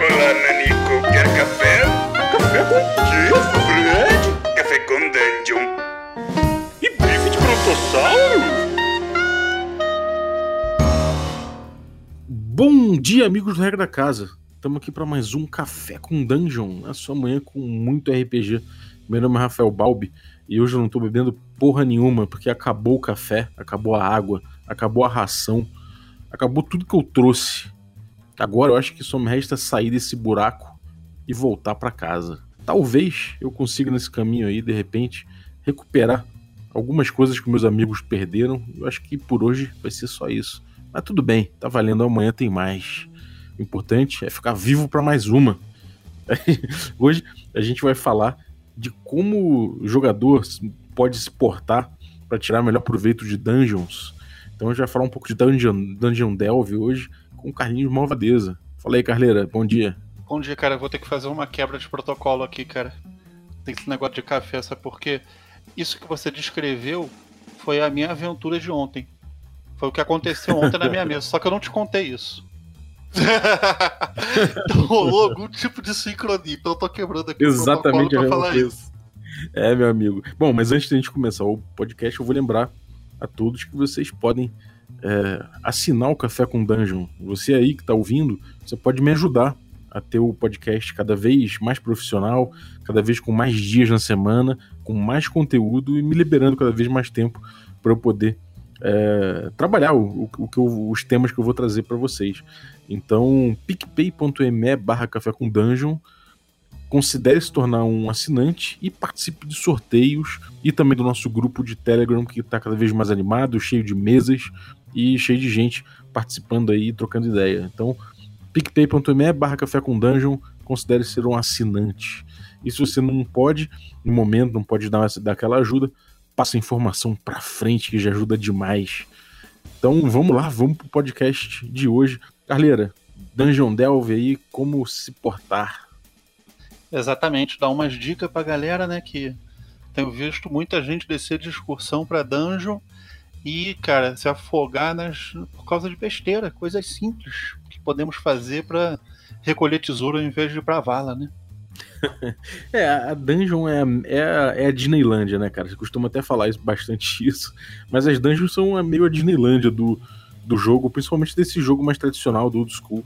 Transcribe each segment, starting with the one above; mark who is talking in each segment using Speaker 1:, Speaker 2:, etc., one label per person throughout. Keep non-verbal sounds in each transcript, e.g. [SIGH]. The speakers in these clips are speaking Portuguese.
Speaker 1: Olá, Nanico. Quer café?
Speaker 2: Café com quê, Fred?
Speaker 1: Café com Dungeon.
Speaker 2: E bife de brontossauro?
Speaker 3: Bom dia, amigos do Regra da Casa. Estamos aqui para mais um Café com Dungeon, a sua manhã com muito RPG. Meu nome é Rafael Balbi e hoje eu não estou bebendo porra nenhuma porque acabou o café, acabou a água, acabou a ração, acabou tudo que eu trouxe. Agora eu acho que só me resta sair desse buraco e voltar para casa. Talvez eu consiga nesse caminho aí, de repente, recuperar algumas coisas que meus amigos perderam. Eu acho que por hoje vai ser só isso. Mas tudo bem, tá valendo, amanhã tem mais. O importante é ficar vivo para mais uma. [LAUGHS] Hoje a gente vai falar de como o jogador pode se portar para tirar melhor proveito de dungeons. Então a gente vai falar um pouco de Dungeon, dungeon Delve hoje com Carlinhos Malvadeza. Fala aí, Carleira, bom dia.
Speaker 4: Bom dia, cara. Eu vou ter que fazer uma quebra de protocolo aqui, cara. Tem esse negócio de café, sabe por quê? Isso que você descreveu foi a minha aventura de ontem. Foi o que aconteceu ontem na minha mesa, só que eu não te contei isso. [LAUGHS] então rolou algum tipo de sincronia, então eu tô quebrando aqui
Speaker 3: Exatamente
Speaker 4: o protocolo pra falar
Speaker 3: coisa.
Speaker 4: isso. [LAUGHS]
Speaker 3: É, meu amigo. Bom, mas antes da gente começar o podcast, eu vou lembrar a todos que vocês podem é, assinar o Café com Dungeon. Você aí que tá ouvindo, você pode me ajudar a ter o podcast cada vez mais profissional, cada vez com mais dias na semana, com mais conteúdo e me liberando cada vez mais tempo para eu poder é, trabalhar o- o que eu- os temas que eu vou trazer para vocês. Então, picpay.me barra café com dungeon considere se tornar um assinante e participe de sorteios e também do nosso grupo de Telegram que está cada vez mais animado, cheio de mesas e cheio de gente participando aí, trocando ideia. Então, picpay.me barra café com dungeon, considere ser um assinante. E se você não pode, no momento, não pode dar, dar aquela ajuda, passa a informação pra frente que já ajuda demais. Então vamos lá, vamos pro podcast de hoje. Carleira, Dungeon Delve aí, como se portar.
Speaker 4: Exatamente, dar umas dicas pra galera, né? Que tenho visto muita gente descer de excursão pra dungeon e, cara, se afogar nas, por causa de besteira, coisas simples que podemos fazer pra recolher tesouro ao invés de ir pra vala, né? [LAUGHS]
Speaker 3: É, a Dungeon é, a- é, a- é Disneylândia, né, cara? Você costuma até falar bastante [LAUGHS] isso. Mas as Dungeons são meio a Disneylândia do, do jogo, principalmente desse jogo mais tradicional do Old School.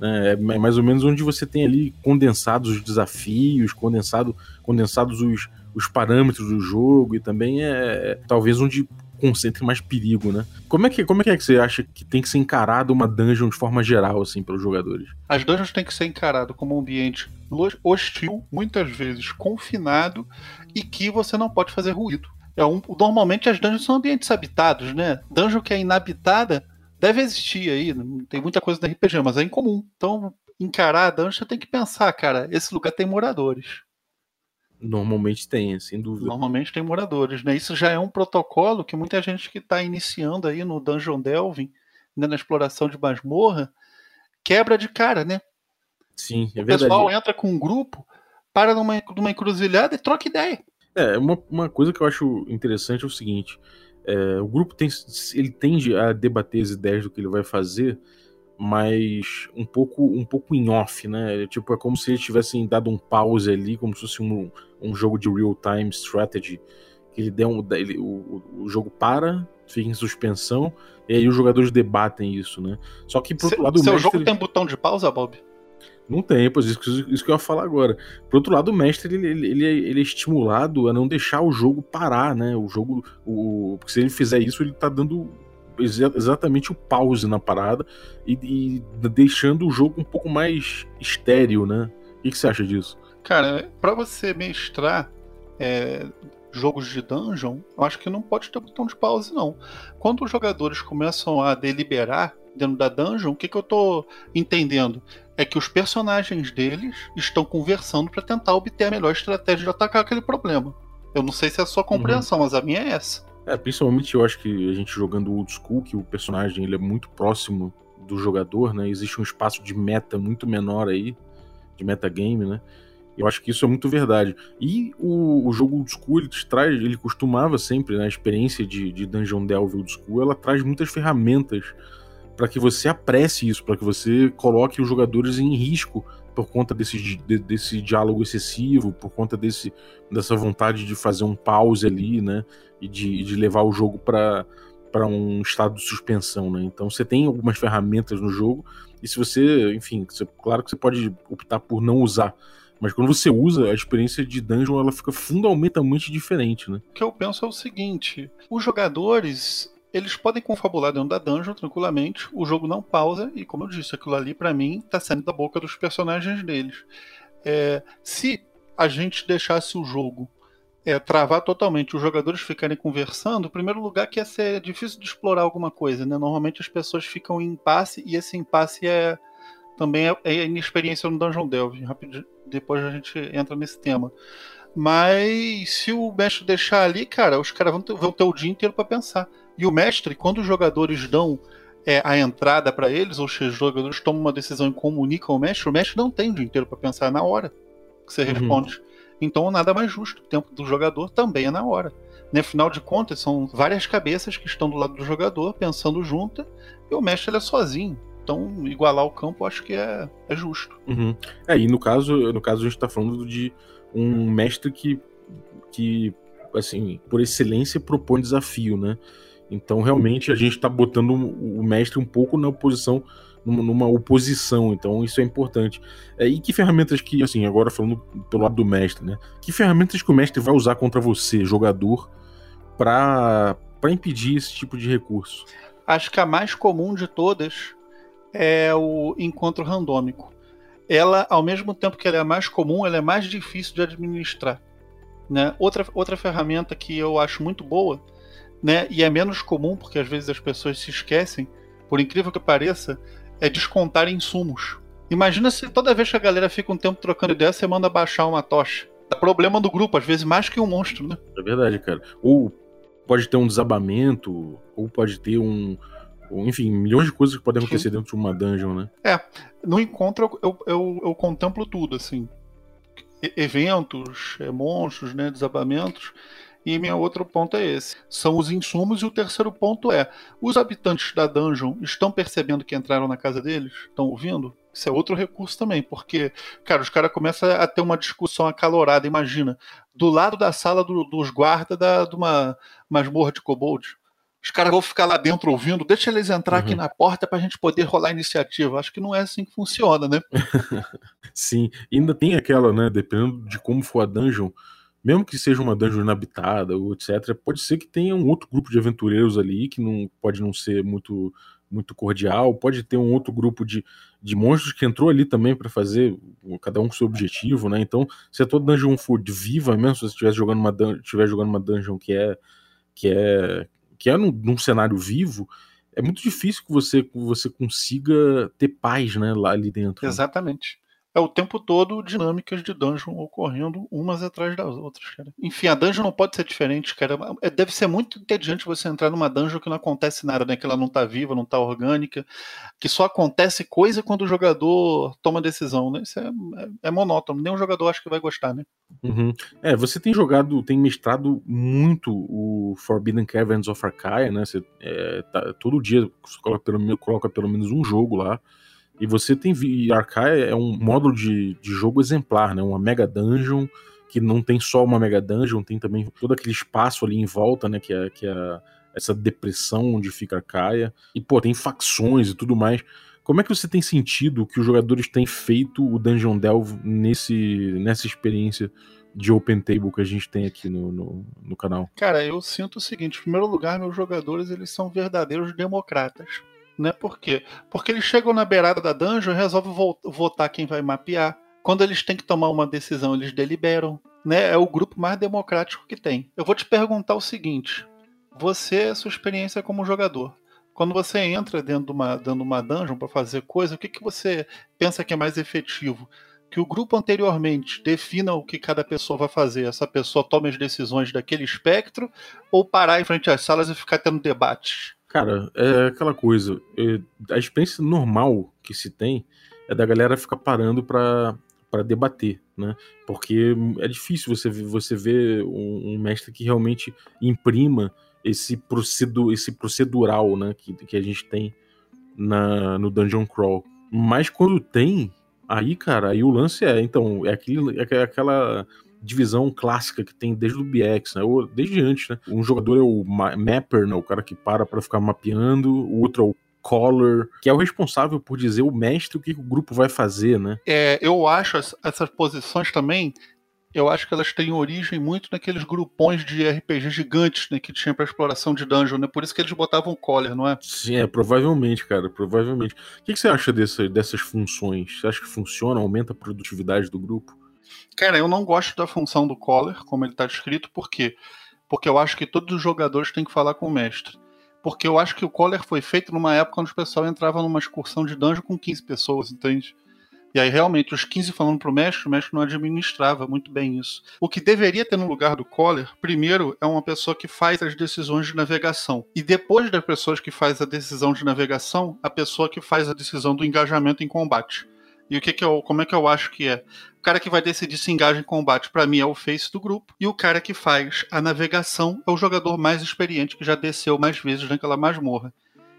Speaker 3: né? É ma- mais ou menos onde você tem ali condensados os desafios, condensado, condensados os, os parâmetros do jogo e também é, é talvez onde concentre mais perigo, né? Como é, que, como é que é que você acha que tem que ser encarado uma dungeon de forma geral, assim, pelos jogadores?
Speaker 4: As dungeons têm que ser encarado como um ambiente hostil, muitas vezes confinado, e que você não pode fazer ruído. É um, normalmente as dungeons são ambientes habitados, né? Dungeon que é inabitada deve existir aí, tem muita coisa no RPG, mas é incomum. Então, encarar a dungeon você tem que pensar, cara, esse lugar tem moradores.
Speaker 3: Normalmente tem, sem dúvida.
Speaker 4: Normalmente tem moradores, né? Isso já é um protocolo que muita gente que está iniciando aí no Dungeon Delving, né, na exploração de masmorra, quebra de cara, né?
Speaker 3: Sim, é
Speaker 4: o
Speaker 3: verdade.
Speaker 4: pessoal entra com um grupo, para numa, numa encruzilhada e troca ideia.
Speaker 3: É, uma, uma coisa que eu acho interessante é o seguinte: é, o grupo tem, ele tende a debater as ideias do que ele vai fazer, mas um pouco, um pouco em off, né? Tipo, é como se eles tivessem dado um pause ali, como se fosse um, um jogo de real-time strategy. Que ele der um, ele, o, o- o jogo para, fica em suspensão, e aí os jogadores debatem isso, né? Só que, por outro lado, o
Speaker 4: seu
Speaker 3: mestre...
Speaker 4: jogo tem botão de pausa, Bob?
Speaker 3: Não tem, pois isso, isso que eu ia falar agora. Por outro lado, o mestre ele, ele, ele é, é estimulado a não deixar o jogo parar, né? O jogo. O, porque se ele fizer isso, ele tá dando exatamente o pause na parada e, e deixando o jogo um pouco mais estéreo, né? O que, que você acha disso?
Speaker 4: Cara, pra você mestrar é, jogos de dungeon, eu acho que não pode ter botão de pause, não. Quando os jogadores começam a deliberar dentro da dungeon, o que, que eu tô entendendo? É que os personagens deles estão conversando pra tentar obter a melhor estratégia de atacar aquele problema. Eu não sei se é a sua compreensão, mas a minha é essa.
Speaker 3: É, principalmente eu acho que a gente jogando old school, que o personagem ele é muito próximo do jogador, né? Existe um espaço de meta muito menor aí, de metagame, né? Eu acho que isso é muito verdade. E o, o jogo old school, ele traz, ele costumava sempre, né, a experiência de, de Dungeon Delve old school, ela traz muitas ferramentas para que você apresse isso, para que você coloque os jogadores em risco por conta desse, de, desse diálogo excessivo, por conta desse, dessa vontade de fazer um pause ali, né? E de, de levar o jogo para para um estado de suspensão, né? Então você tem algumas ferramentas no jogo e se você, enfim, você, claro que você pode optar por não usar, mas quando você usa, a experiência de dungeon ela fica fundamentalmente diferente, né?
Speaker 4: O que eu penso é o seguinte: os jogadores eles podem confabular dentro da dungeon tranquilamente, o jogo não pausa, e como eu disse, aquilo ali para mim tá saindo da boca dos personagens deles. É, se a gente deixasse o jogo é, travar totalmente, os jogadores ficarem conversando, em primeiro lugar que ia ser difícil de explorar alguma coisa, né? Normalmente as pessoas ficam em impasse e esse impasse é também é, é inexperiência no Dungeon Delve. Depois a gente entra nesse tema. Mas se o mestre deixar ali, cara, os caras vão ter, vão ter o dia inteiro para pensar. E o mestre, quando os jogadores dão é, a entrada para eles, ou se os jogadores tomam uma decisão e comunicam ao mestre, o mestre não tem o dia inteiro para pensar na hora que você uhum. responde. Então nada mais justo. O tempo do jogador também é na hora. Né? Afinal de contas, são várias cabeças que estão do lado do jogador, pensando junto, e o mestre ele é sozinho. Então, igualar o campo, acho que é, é justo.
Speaker 3: Uhum. É, e no caso, no caso, a gente está falando de um mestre que, que, assim, por excelência, propõe desafio, né? Então, realmente, a gente está botando o mestre um pouco na oposição, numa oposição. Então, isso é importante. É, e que ferramentas que, assim, agora falando pelo lado do mestre, né? Que ferramentas que o mestre vai usar contra você, jogador, para impedir esse tipo de recurso?
Speaker 4: Acho que a mais comum de todas é o encontro randômico. Ela, ao mesmo tempo que ela é mais comum, ela é mais difícil de administrar. Né? Outra, outra ferramenta que eu acho muito boa né? E é menos comum porque às vezes as pessoas se esquecem, por incrível que pareça, é descontar insumos. Imagina se toda vez que a galera fica um tempo trocando ideia, você manda baixar uma tocha. É problema do grupo, às vezes mais que um monstro, né?
Speaker 3: É verdade, cara. Ou pode ter um desabamento, ou pode ter um. Enfim, milhões de coisas que podem acontecer Sim. dentro de uma dungeon, né?
Speaker 4: É. No encontro eu, eu, eu contemplo tudo, assim. eventos, é, monstros, né? Desabamentos. E meu outro ponto é esse: são os insumos, e o terceiro ponto é: os habitantes da dungeon estão percebendo que entraram na casa deles? Estão ouvindo? Isso é outro recurso também, porque, cara, os caras começam a ter uma discussão acalorada. Imagina, do lado da sala do, dos guardas da, de uma masmorra de kobold. Os caras vão ficar lá dentro ouvindo, deixa eles entrar uhum. aqui na porta pra gente poder rolar a iniciativa. Acho que não é assim que funciona, né? [LAUGHS]
Speaker 3: Sim, ainda tem aquela, né? Dependendo de como for a dungeon, mesmo que seja uma dungeon inabitada ou etc, pode ser que tenha um outro grupo de aventureiros ali que não pode não ser muito muito cordial, pode ter um outro grupo de, de monstros que entrou ali também para fazer cada um com seu objetivo, né? Então, se a tua dungeon for viva mesmo, se você estiver jogando uma estiver jogando uma dungeon que é que é que é num, num, cenário vivo, é muito difícil que você que você consiga ter paz, né, lá ali dentro.
Speaker 4: Exatamente é o tempo todo dinâmicas de dungeon ocorrendo umas atrás das outras, cara. Enfim, a dungeon não pode ser diferente, cara. É, deve ser muito inteligente você entrar numa dungeon que não acontece nada, né? Que ela não tá viva, não tá orgânica, que só acontece coisa quando o jogador toma decisão, né? Isso é, é, é monótono. Nenhum jogador acha que vai gostar, né?
Speaker 3: Uhum. É, você tem jogado, tem mestrado muito o Forbidden Caverns of Arcaia, né? Você, é, tá, todo dia coloca pelo, coloca pelo menos um jogo lá. E você tem. E Arcaia é um módulo de, de jogo exemplar, né? Uma mega dungeon, que não tem só uma mega dungeon, tem também todo aquele espaço ali em volta, né? Que é, que é essa depressão onde fica Arcaia. E, pô, tem facções e tudo mais. Como é que você tem sentido que os jogadores têm feito o Dungeon Delve nesse, nessa experiência de Open Table que a gente tem aqui no, no, no canal?
Speaker 4: Cara, eu sinto o seguinte: em primeiro lugar, meus jogadores eles são verdadeiros democratas. Né? Por quê? Porque eles chegam na beirada da dungeon e resolvem votar quem vai mapear. Quando eles têm que tomar uma decisão, eles deliberam. Né? É o grupo mais democrático que tem. Eu vou te perguntar o seguinte: você, sua experiência como jogador, quando você entra dentro de uma, dentro de uma dungeon para fazer coisa, o que, que você pensa que é mais efetivo? Que o grupo anteriormente defina o que cada pessoa vai fazer, essa pessoa tome as decisões daquele espectro, ou parar em frente às salas e ficar tendo debates?
Speaker 3: Cara, é aquela coisa. É, a experiência normal que se tem é da galera ficar parando para para debater, né? Porque é difícil você você ver um, um, mestre que realmente imprima esse procedo esse procedural, né? Que, que a gente tem na, no Dungeon Crawl. Mas quando tem, aí, cara, aí o lance é, então, é, aquele, é aquela divisão clássica que tem desde o BX, né? Ou desde antes, né? Um jogador é o mapper, né? O cara que para para ficar mapeando, o outro é o caller, que é o responsável por dizer o mestre o que o grupo vai fazer, né?
Speaker 4: É, eu acho essas posições também eu acho que elas têm origem muito naqueles grupões de RPG gigantes né, que tinha para exploração de dungeon, né? Por isso que eles botavam collar, não é?
Speaker 3: Sim, é, provavelmente, cara, provavelmente. O que, que você acha dessa, dessas funções? Você acha que funciona, aumenta a produtividade do grupo?
Speaker 4: Cara, eu não gosto da função do collar, como ele está descrito, por quê? Porque eu acho que todos os jogadores têm que falar com o mestre. Porque eu acho que o collar foi feito numa época onde o pessoal entrava numa excursão de dungeon com 15 pessoas, entende? E aí, realmente, os 15 falando pro mestre, o mestre não administrava muito bem isso. O que deveria ter no lugar do Coller, primeiro, é uma pessoa que faz as decisões de navegação. E depois das pessoas que faz a decisão de navegação, a pessoa que faz a decisão do engajamento em combate. E o que, que eu, como é que eu acho que é? O cara que vai decidir se engaja em combate, para mim, é o face do grupo. E o cara que faz a navegação é o jogador mais experiente que já desceu mais vezes naquela masmorra.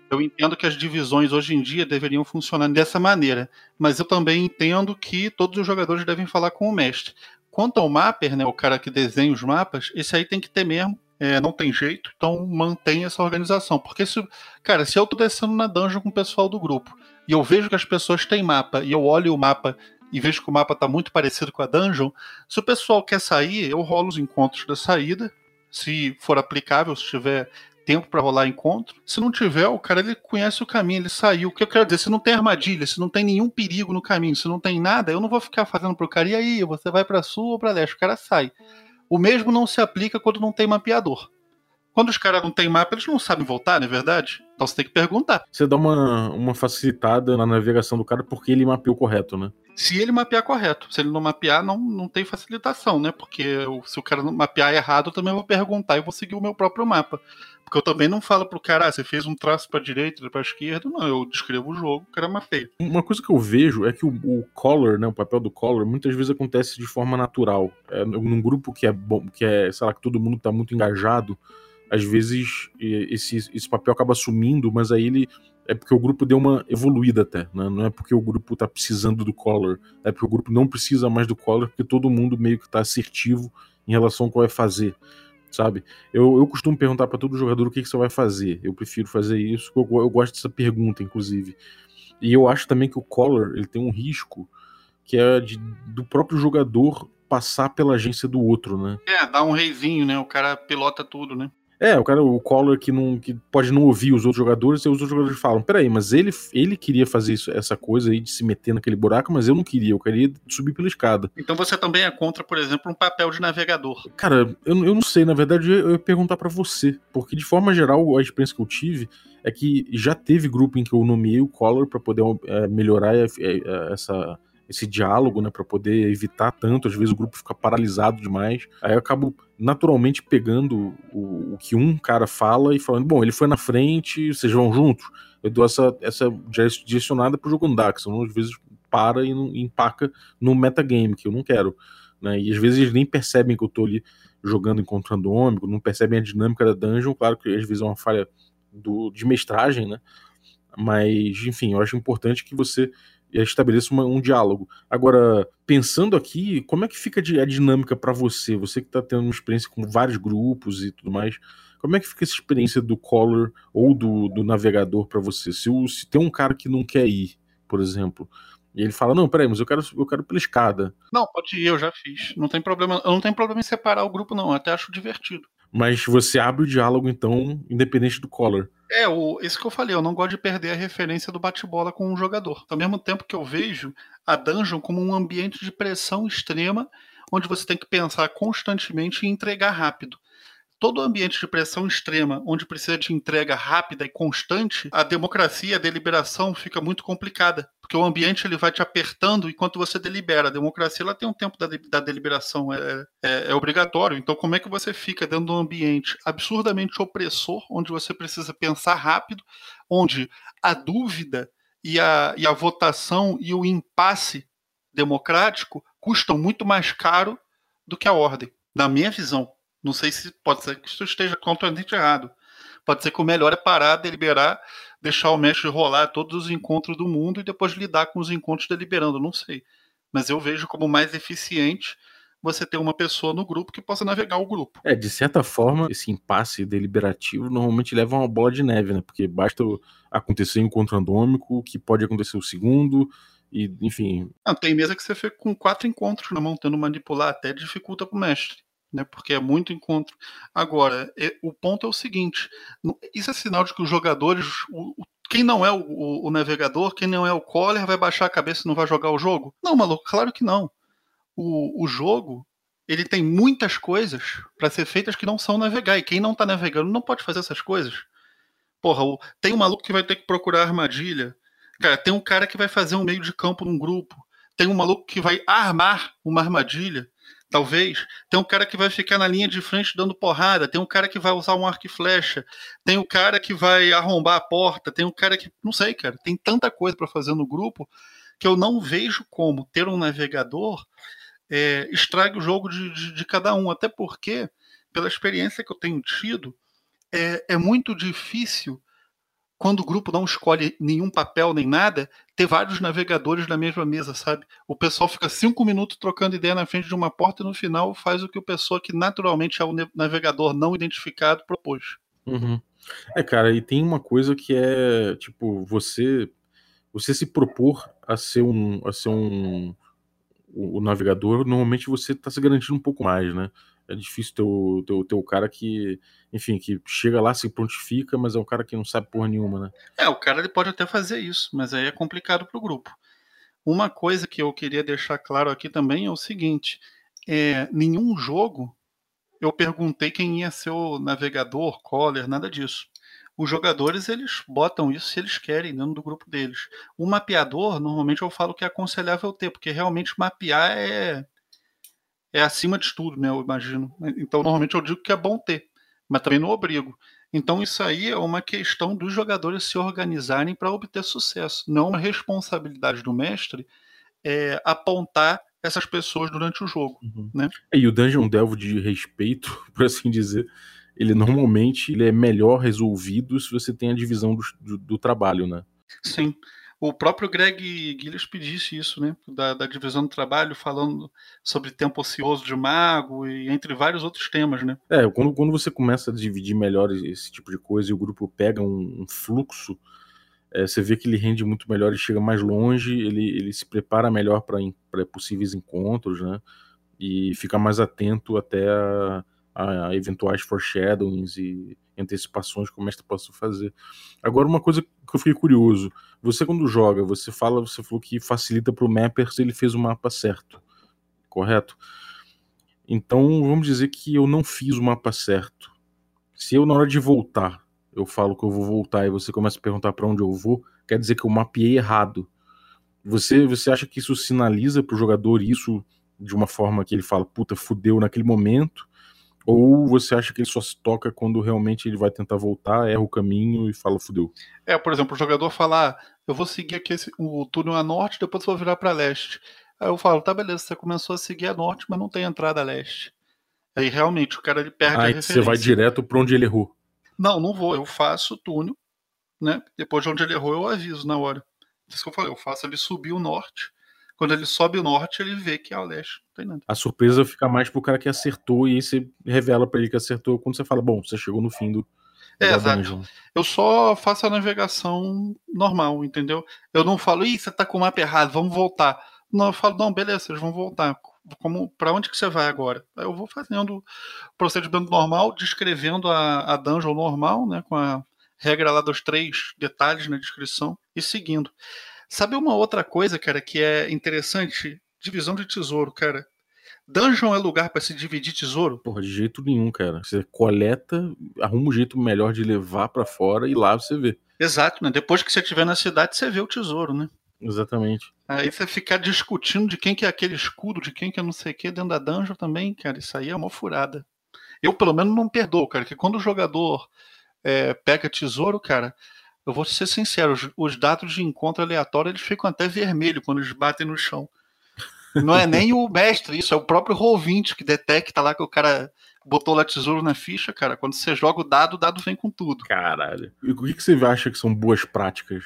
Speaker 4: Eu entendo que as divisões hoje em dia deveriam funcionar dessa maneira, mas eu também entendo que todos os jogadores devem falar com o mestre. Quanto ao mapper, né, o cara que desenha os mapas, esse aí tem que ter mesmo, é, não tem jeito, então mantém essa organização. Porque se, cara, se eu tô descendo na dungeon com o pessoal do grupo e eu vejo que as pessoas têm mapa e eu olho o mapa e vejo que o mapa tá muito parecido com a dungeon, se o pessoal quer sair, eu rolo os encontros da saída, se for aplicável, se tiver tempo para rolar encontro. Se não tiver, o cara ele conhece o caminho, ele saiu. O que eu quero dizer, se não tem armadilha, se não tem nenhum perigo no caminho, se não tem nada, eu não vou ficar fazendo pro cara, e aí, você vai para sul ou para leste? O cara sai. O mesmo não se aplica quando não tem mapeador. Quando os caras não têm mapa, eles não sabem voltar, não é verdade? Então você tem que perguntar.
Speaker 3: Você dá uma, uma facilitada na navegação do cara porque ele mapeou correto, né?
Speaker 4: Se ele mapear correto. Se ele não mapear, não, não tem facilitação, né? Porque se o cara mapear errado, eu também vou perguntar e vou seguir o meu próprio mapa. Porque eu também não falo pro cara, ah, você fez um traço pra direita, pra esquerda. Não, eu descrevo o jogo, o cara mapeia.
Speaker 3: Uma coisa que eu vejo é que o, o color, né, o papel do color, muitas vezes acontece de forma natural. É, num grupo que é bom, que é, sei lá, que todo mundo tá muito engajado, às vezes esse, esse papel acaba sumindo, mas aí ele é porque o grupo deu uma evoluída até, né? Não é porque o grupo tá precisando do color, é porque o grupo não precisa mais do color, porque todo mundo meio que tá assertivo em relação ao que vai fazer, sabe? Eu, eu costumo perguntar para todo jogador o que, que você vai fazer. Eu prefiro fazer isso, eu, eu gosto dessa pergunta, inclusive. E eu acho também que o color ele tem um risco que é de, do próprio jogador passar pela agência do outro, né?
Speaker 4: É, dá um reizinho, né? O cara pilota tudo, né?
Speaker 3: É, o cara, o Collor que, não, que pode não ouvir os outros jogadores, e os outros jogadores falam: peraí, mas ele, ele queria fazer isso, essa coisa aí de se meter naquele buraco, mas eu não queria, eu queria subir pela escada.
Speaker 4: Então você também é contra, por exemplo, um papel de navegador?
Speaker 3: Cara, eu, eu não sei, na verdade eu ia perguntar para você, porque de forma geral a experiência que eu tive é que já teve grupo em que eu nomeei o Collor para poder é, melhorar é, é, essa esse diálogo, né, para poder evitar tanto. Às vezes o grupo fica paralisado demais. Aí eu acabo naturalmente pegando o, o que um cara fala e falando: bom, ele foi na frente, vocês vão juntos. Eu dou essa, essa direcionada pro jogo andar, que senão às vezes para e, não, e empaca no metagame, que eu não quero. Né? E às vezes eles nem percebem que eu tô ali jogando encontrando ômega, não percebem a dinâmica da dungeon. Claro que às vezes é uma falha do, de mestragem, né? Mas, enfim, eu acho importante que você e estabeleça uma, um diálogo. Agora, pensando aqui, como é que fica a dinâmica para você? Você que está tendo uma experiência com vários grupos e tudo mais, como é que fica essa experiência do caller ou do, do navegador para você? Se, se tem um cara que não quer ir, por exemplo, e ele fala: Não, peraí, mas eu quero, eu quero pela escada.
Speaker 4: Não, pode ir, eu já fiz. Não tem problema. Eu não tenho problema em separar o grupo, não. Eu até acho divertido.
Speaker 3: Mas você abre o diálogo, então, independente do caller.
Speaker 4: É, o, isso que eu falei, eu não gosto de perder a referência do bate-bola com um jogador. Ao mesmo tempo que eu vejo a dungeon como um ambiente de pressão extrema, onde você tem que pensar constantemente e entregar rápido todo ambiente de pressão extrema, onde precisa de entrega rápida e constante, a democracia, a deliberação fica muito complicada, porque o ambiente ele vai te apertando enquanto você delibera. A democracia ela tem um tempo da, da deliberação, é, é, é, obrigatório. Então, como é que você fica dentro de um ambiente absurdamente opressor, onde você precisa pensar rápido, onde a dúvida e a, e a votação e o impasse democrático custam muito mais caro do que a ordem, na minha visão. Não sei se pode ser que isso esteja completamente errado. Pode ser que o melhor é parar, deliberar, deixar o mestre rolar todos os encontros do mundo e depois lidar com os encontros deliberando, não sei. Mas eu vejo como mais eficiente você ter uma pessoa no grupo que possa navegar o grupo.
Speaker 3: É, de certa forma, esse impasse deliberativo normalmente leva a uma bola de neve, né? Porque basta acontecer um encontro randômico, que pode acontecer o segundo, e enfim.
Speaker 4: Não, tem mesa que você fica com quatro encontros na mão, tendo manipular até dificulta pro mestre. Né, porque é muito encontro. Agora, o ponto é o seguinte: isso é sinal de que os jogadores, o, quem não é o, o, o, navegador, quem não é o caller, vai baixar a cabeça e não vai jogar o jogo? Não, maluco, claro que não o, o jogo ele tem muitas coisas para ser feitas que não são navegar. E quem não tá navegando não pode fazer essas coisas. Porra, o, tem um maluco que vai ter que procurar armadilha. Cara, tem um cara que vai fazer um meio de campo num grupo. Tem um maluco que vai armar uma armadilha. Talvez. Tem um cara que vai ficar na linha de frente dando porrada. Tem um cara que vai usar um arco e flecha. Tem um cara que vai arrombar a porta. Tem um cara que. Não sei, cara. Tem tanta coisa para fazer no grupo que eu não vejo como ter um navegador é, estrague o jogo de, de, de, cada um. Até porque, pela experiência que eu tenho tido, é, é muito difícil, quando o grupo não escolhe nenhum papel nem nada, ter vários navegadores na mesma mesa, sabe? O pessoal fica cinco minutos trocando ideia na frente de uma porta e no final faz o que o pessoa que naturalmente é o navegador não identificado propôs.
Speaker 3: Uhum. É, cara, e tem uma coisa que é, tipo, você você se propor a ser um, a ser um, o, o navegador, normalmente você está se garantindo um pouco mais, né? É difícil ter o, ter, ter o cara que, enfim, que chega lá, se prontifica, mas é um cara que não sabe porra nenhuma, né?
Speaker 4: É, o cara ele pode até fazer isso, mas aí é complicado para o grupo. Uma coisa que eu queria deixar claro aqui também é o seguinte: é, nenhum jogo eu perguntei quem ia ser o navegador, caller, nada disso os jogadores eles botam isso se eles querem dentro do grupo deles. O mapeador, normalmente eu falo que é aconselhável ter, porque realmente mapear é é acima de tudo, né, eu imagino. Então, normalmente eu digo que é bom ter, mas também não obrigo. Então, isso aí é uma questão dos jogadores se organizarem para obter sucesso. Não é uma responsabilidade do mestre é, apontar essas pessoas durante o jogo. Uhum. Né?
Speaker 3: E o Dungeon Delve de respeito, [LAUGHS] por assim dizer, ele normalmente ele é melhor resolvido se você tem a divisão do, do, do trabalho, né?
Speaker 4: Sim. O próprio Greg Gillespie disse isso, né? Da, da, divisão do trabalho, falando sobre tempo ocioso de mago e entre vários outros temas, né?
Speaker 3: É, quando, quando você começa a dividir melhor esse tipo de coisa e o grupo pega um, um fluxo, é, você vê que ele rende muito melhor e chega mais longe, ele, ele se prepara melhor para possíveis encontros, né? E fica mais atento até a a, eventuais foreshadowings e antecipações que o mestre possa fazer. Agora, uma coisa que eu fiquei curioso: você, quando joga, você fala, você falou que facilita para o mapper se ele fez o mapa certo, correto? Então, vamos dizer que eu não fiz o mapa certo. Se eu, na hora de voltar, eu falo que eu vou voltar e você começa a perguntar para onde eu vou, quer dizer que eu mapeei errado. Você, você acha que isso sinaliza para o jogador isso de uma forma que ele fala, puta, fudeu naquele momento? Ou você acha que ele só se toca quando realmente ele vai tentar voltar, erra o caminho e fala fudeu?
Speaker 4: É, por exemplo, o jogador falar, eu vou seguir aqui esse, o túnel a norte, depois vou virar para leste. Aí eu falo, tá beleza, você começou a seguir a norte, mas não tem entrada a leste. Aí realmente o cara ele perde Aí a referência.
Speaker 3: você vai direto para onde ele errou.
Speaker 4: Não, não vou, eu faço o túnel, né? Depois de onde ele errou, eu aviso na hora. Isso que eu falei, eu faço ele subir o norte quando ele sobe o norte, ele vê que é o leste. Não tem nada.
Speaker 3: A surpresa fica mais pro cara que acertou e aí você revela para ele que acertou quando você fala, bom, você chegou no fim do.
Speaker 4: É, exato. Eu só faço a navegação normal, entendeu? Eu não falo, ih, você tá com o mapa errado, vamos voltar. Não, eu falo, não, beleza, eles vão voltar. Como, para onde que você vai agora? Eu vou fazendo o procedimento normal, descrevendo a, a dungeon normal, né, com a regra lá dos três detalhes na descrição e seguindo. Sabe uma outra coisa, cara, que é interessante? Divisão de tesouro, cara. Dungeon é lugar para se dividir tesouro?
Speaker 3: Porra, de jeito nenhum, cara. Você coleta, arruma um jeito melhor de levar para fora e lá você vê.
Speaker 4: Exato, né? Depois que você estiver na cidade, você vê o tesouro, né?
Speaker 3: Exatamente.
Speaker 4: Aí você ficar discutindo de quem que é aquele escudo, de quem que é não sei o que dentro da dungeon também, cara, isso aí é uma furada. Eu, pelo menos, não perdoo, cara, que quando o jogador é, pega tesouro, cara, eu vou ser sincero, os, os, dados de encontro aleatório eles ficam até vermelho quando eles batem no chão. Não é nem o mestre, isso é o próprio Roll20 que detecta lá que o cara botou lá tesouro na ficha, cara. Quando você joga o dado, o dado vem com tudo.
Speaker 3: Caralho. E o que, que você acha que são boas práticas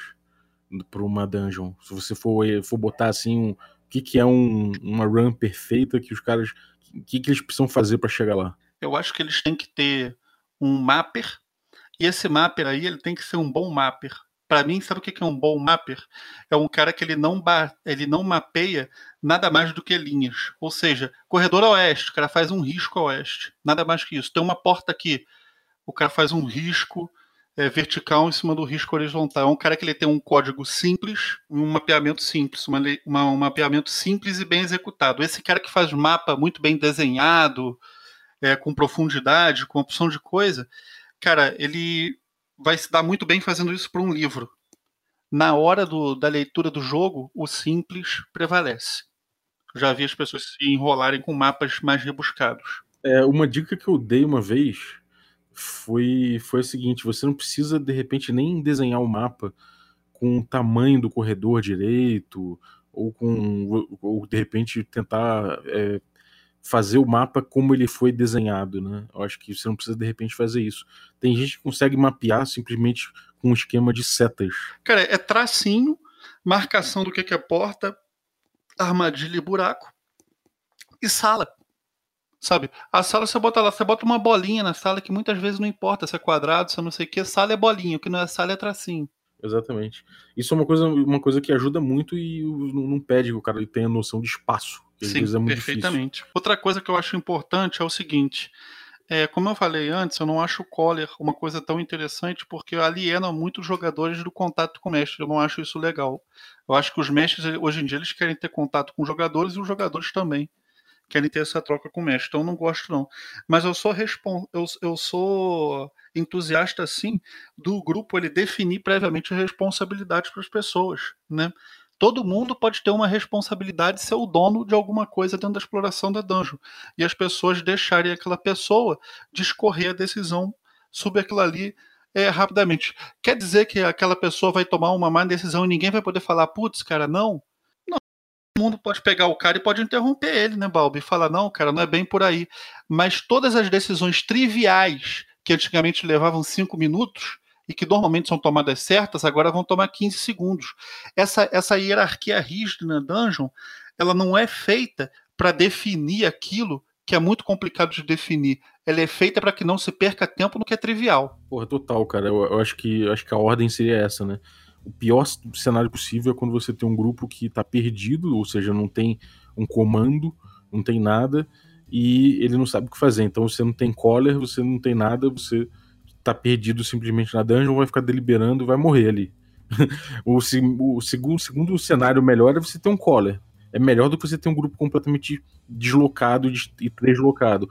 Speaker 3: para uma dungeon? Se você for, for botar assim, um, o que, que é um, uma run perfeita que os caras. O que, que eles precisam fazer para chegar lá?
Speaker 4: Eu acho que eles têm que ter um mapper. E esse mapper aí, ele tem que ser um bom mapper. Para mim, sabe o que é um bom mapper? É um cara que ele não, ele não mapeia nada mais do que linhas. Ou seja, corredor oeste, o cara faz um risco oeste. Nada mais que isso. Tem uma porta aqui, o cara faz um risco é, vertical em cima do risco horizontal. É um cara que ele tem um código simples um mapeamento simples, uma, uma, um mapeamento simples e bem executado. Esse cara que faz mapa muito bem desenhado, é, com profundidade, com opção de coisa, cara, ele vai se dar muito bem fazendo isso para um livro. Na hora do, da leitura do jogo, o simples prevalece. Já vi as pessoas se enrolarem com mapas mais rebuscados.
Speaker 3: É, uma dica que eu dei uma vez foi, foi a seguinte: você não precisa, de repente, nem desenhar o mapa com o tamanho do corredor direito, ou com ou de repente tentar é, fazer o mapa como ele foi desenhado, né? Eu acho que você não precisa de repente fazer isso. Tem gente que consegue mapear simplesmente com um esquema de setas.
Speaker 4: Cara, é tracinho, marcação do que é porta, armadilha e buraco e sala. Sabe? A sala você bota lá, você bota uma bolinha na sala que muitas vezes não importa se é quadrado, se é não sei o que, sala é bolinha, o que não é sala é tracinho.
Speaker 3: Exatamente. Isso é uma coisa, uma coisa que ajuda muito e não, pede que o cara tenha noção de espaço.
Speaker 4: Sim, é perfeitamente. Difícil. Outra coisa que eu acho importante é o seguinte: é, como eu falei antes, eu não acho o Collar uma coisa tão interessante porque aliena muitos jogadores do contato com o mestre. Eu não acho isso legal. Eu acho que os mestres, hoje em dia, eles querem ter contato com os jogadores e os jogadores também querem ter essa troca com o mestre. Então eu não gosto, não. Mas eu eu, eu sou entusiasta, sim, do grupo ele definir previamente responsabilidades para as pessoas. Né? Todo mundo pode ter uma responsabilidade de ser o dono de alguma coisa dentro da exploração da dungeon. E as pessoas deixarem aquela pessoa discorrer a decisão sobre aquilo ali é, rapidamente. Quer dizer que aquela pessoa vai tomar uma má decisão e ninguém vai poder falar, putz, cara, não. Mundo pode pegar o cara e pode interromper ele, né, Balbi? E falar, não, cara, não é bem por aí. Mas todas as decisões triviais que antigamente levavam cinco minutos, e que normalmente são tomadas certas, agora vão tomar 15 segundos. Essa, essa hierarquia rígida na dungeon, ela não é feita para definir aquilo que é muito complicado de definir. Ela é feita para que não se perca tempo no que é trivial.
Speaker 3: Porra, total, cara. Eu, eu, acho que eu acho que a ordem seria essa, né? O pior cenário possível é quando você tem um grupo que está perdido, ou seja, não tem um comando, não tem nada, e ele não sabe o que fazer. Então você não tem caller, você não tem nada, você tá perdido simplesmente na dungeon, vai ficar deliberando e vai morrer ali. [LAUGHS] o, o, segundo, segundo cenário melhor é você ter um caller. É melhor do que você ter um grupo completamente deslocado e deslocado.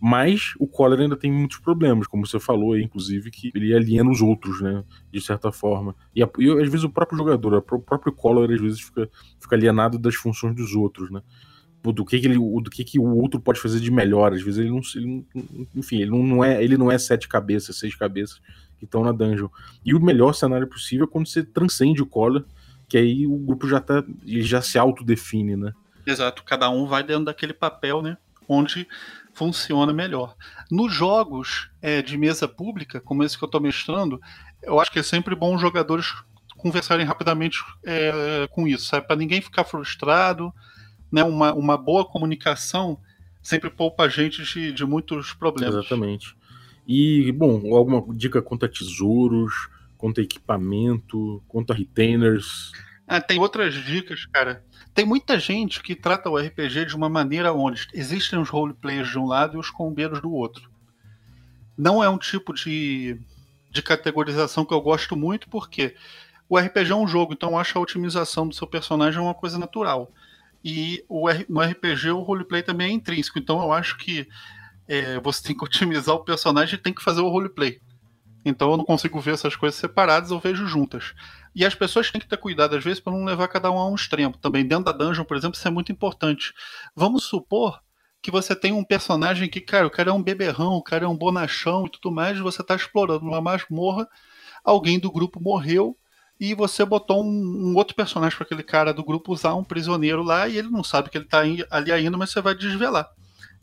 Speaker 3: Mas o Collar ainda tem muitos problemas, como você falou aí, inclusive, que ele aliena os outros, né? De certa forma. E, e às vezes o próprio jogador, o próprio Collar, às vezes fica, fica alienado das funções dos outros, né? do que, que ele, do que, que o outro pode fazer de melhor. Às vezes ele não, ele enfim, ele não é, ele não é sete cabeças, seis cabeças que estão na dungeon. E o melhor cenário possível é quando você transcende o Collar, que aí o grupo já tá, ele já se autodefine, né?
Speaker 4: Exato, cada um vai dentro daquele papel, né? Onde funciona melhor. Nos jogos é, de mesa pública, como esse que eu estou mestrando, eu acho que é sempre bom os jogadores conversarem rapidamente é, com isso, sabe? Para ninguém ficar frustrado, né, uma, uma boa comunicação sempre poupa a gente de, de muitos problemas.
Speaker 3: Exatamente. E, bom, alguma dica quanto a tesouros, quanto a equipamento, quanto a retainers?
Speaker 4: Ah, tem outras dicas, cara. Tem muita gente que trata o RPG de uma maneira onde existem os roleplayers de um lado e os combeiros do outro. Não é um tipo de, de categorização que eu gosto muito, porque o RPG é um jogo, então eu acho a otimização do seu personagem uma coisa natural. E o, no RPG o roleplay também é intrínseco. Então eu acho que é, você tem que otimizar o personagem e tem que fazer o roleplay. Então eu não consigo ver essas coisas separadas, eu vejo juntas. E as pessoas têm que ter cuidado, às vezes, para não levar cada um a um extremo. Também dentro da dungeon, por exemplo, isso é muito importante. Vamos supor que você tem um personagem que, cara, o cara é um beberrão, o cara é um bonachão e tudo mais, você está explorando uma masmorra, alguém do grupo morreu, e você botou um, um outro personagem para aquele cara do grupo usar um prisioneiro lá e ele não sabe que ele está ali ainda, mas você vai desvelar.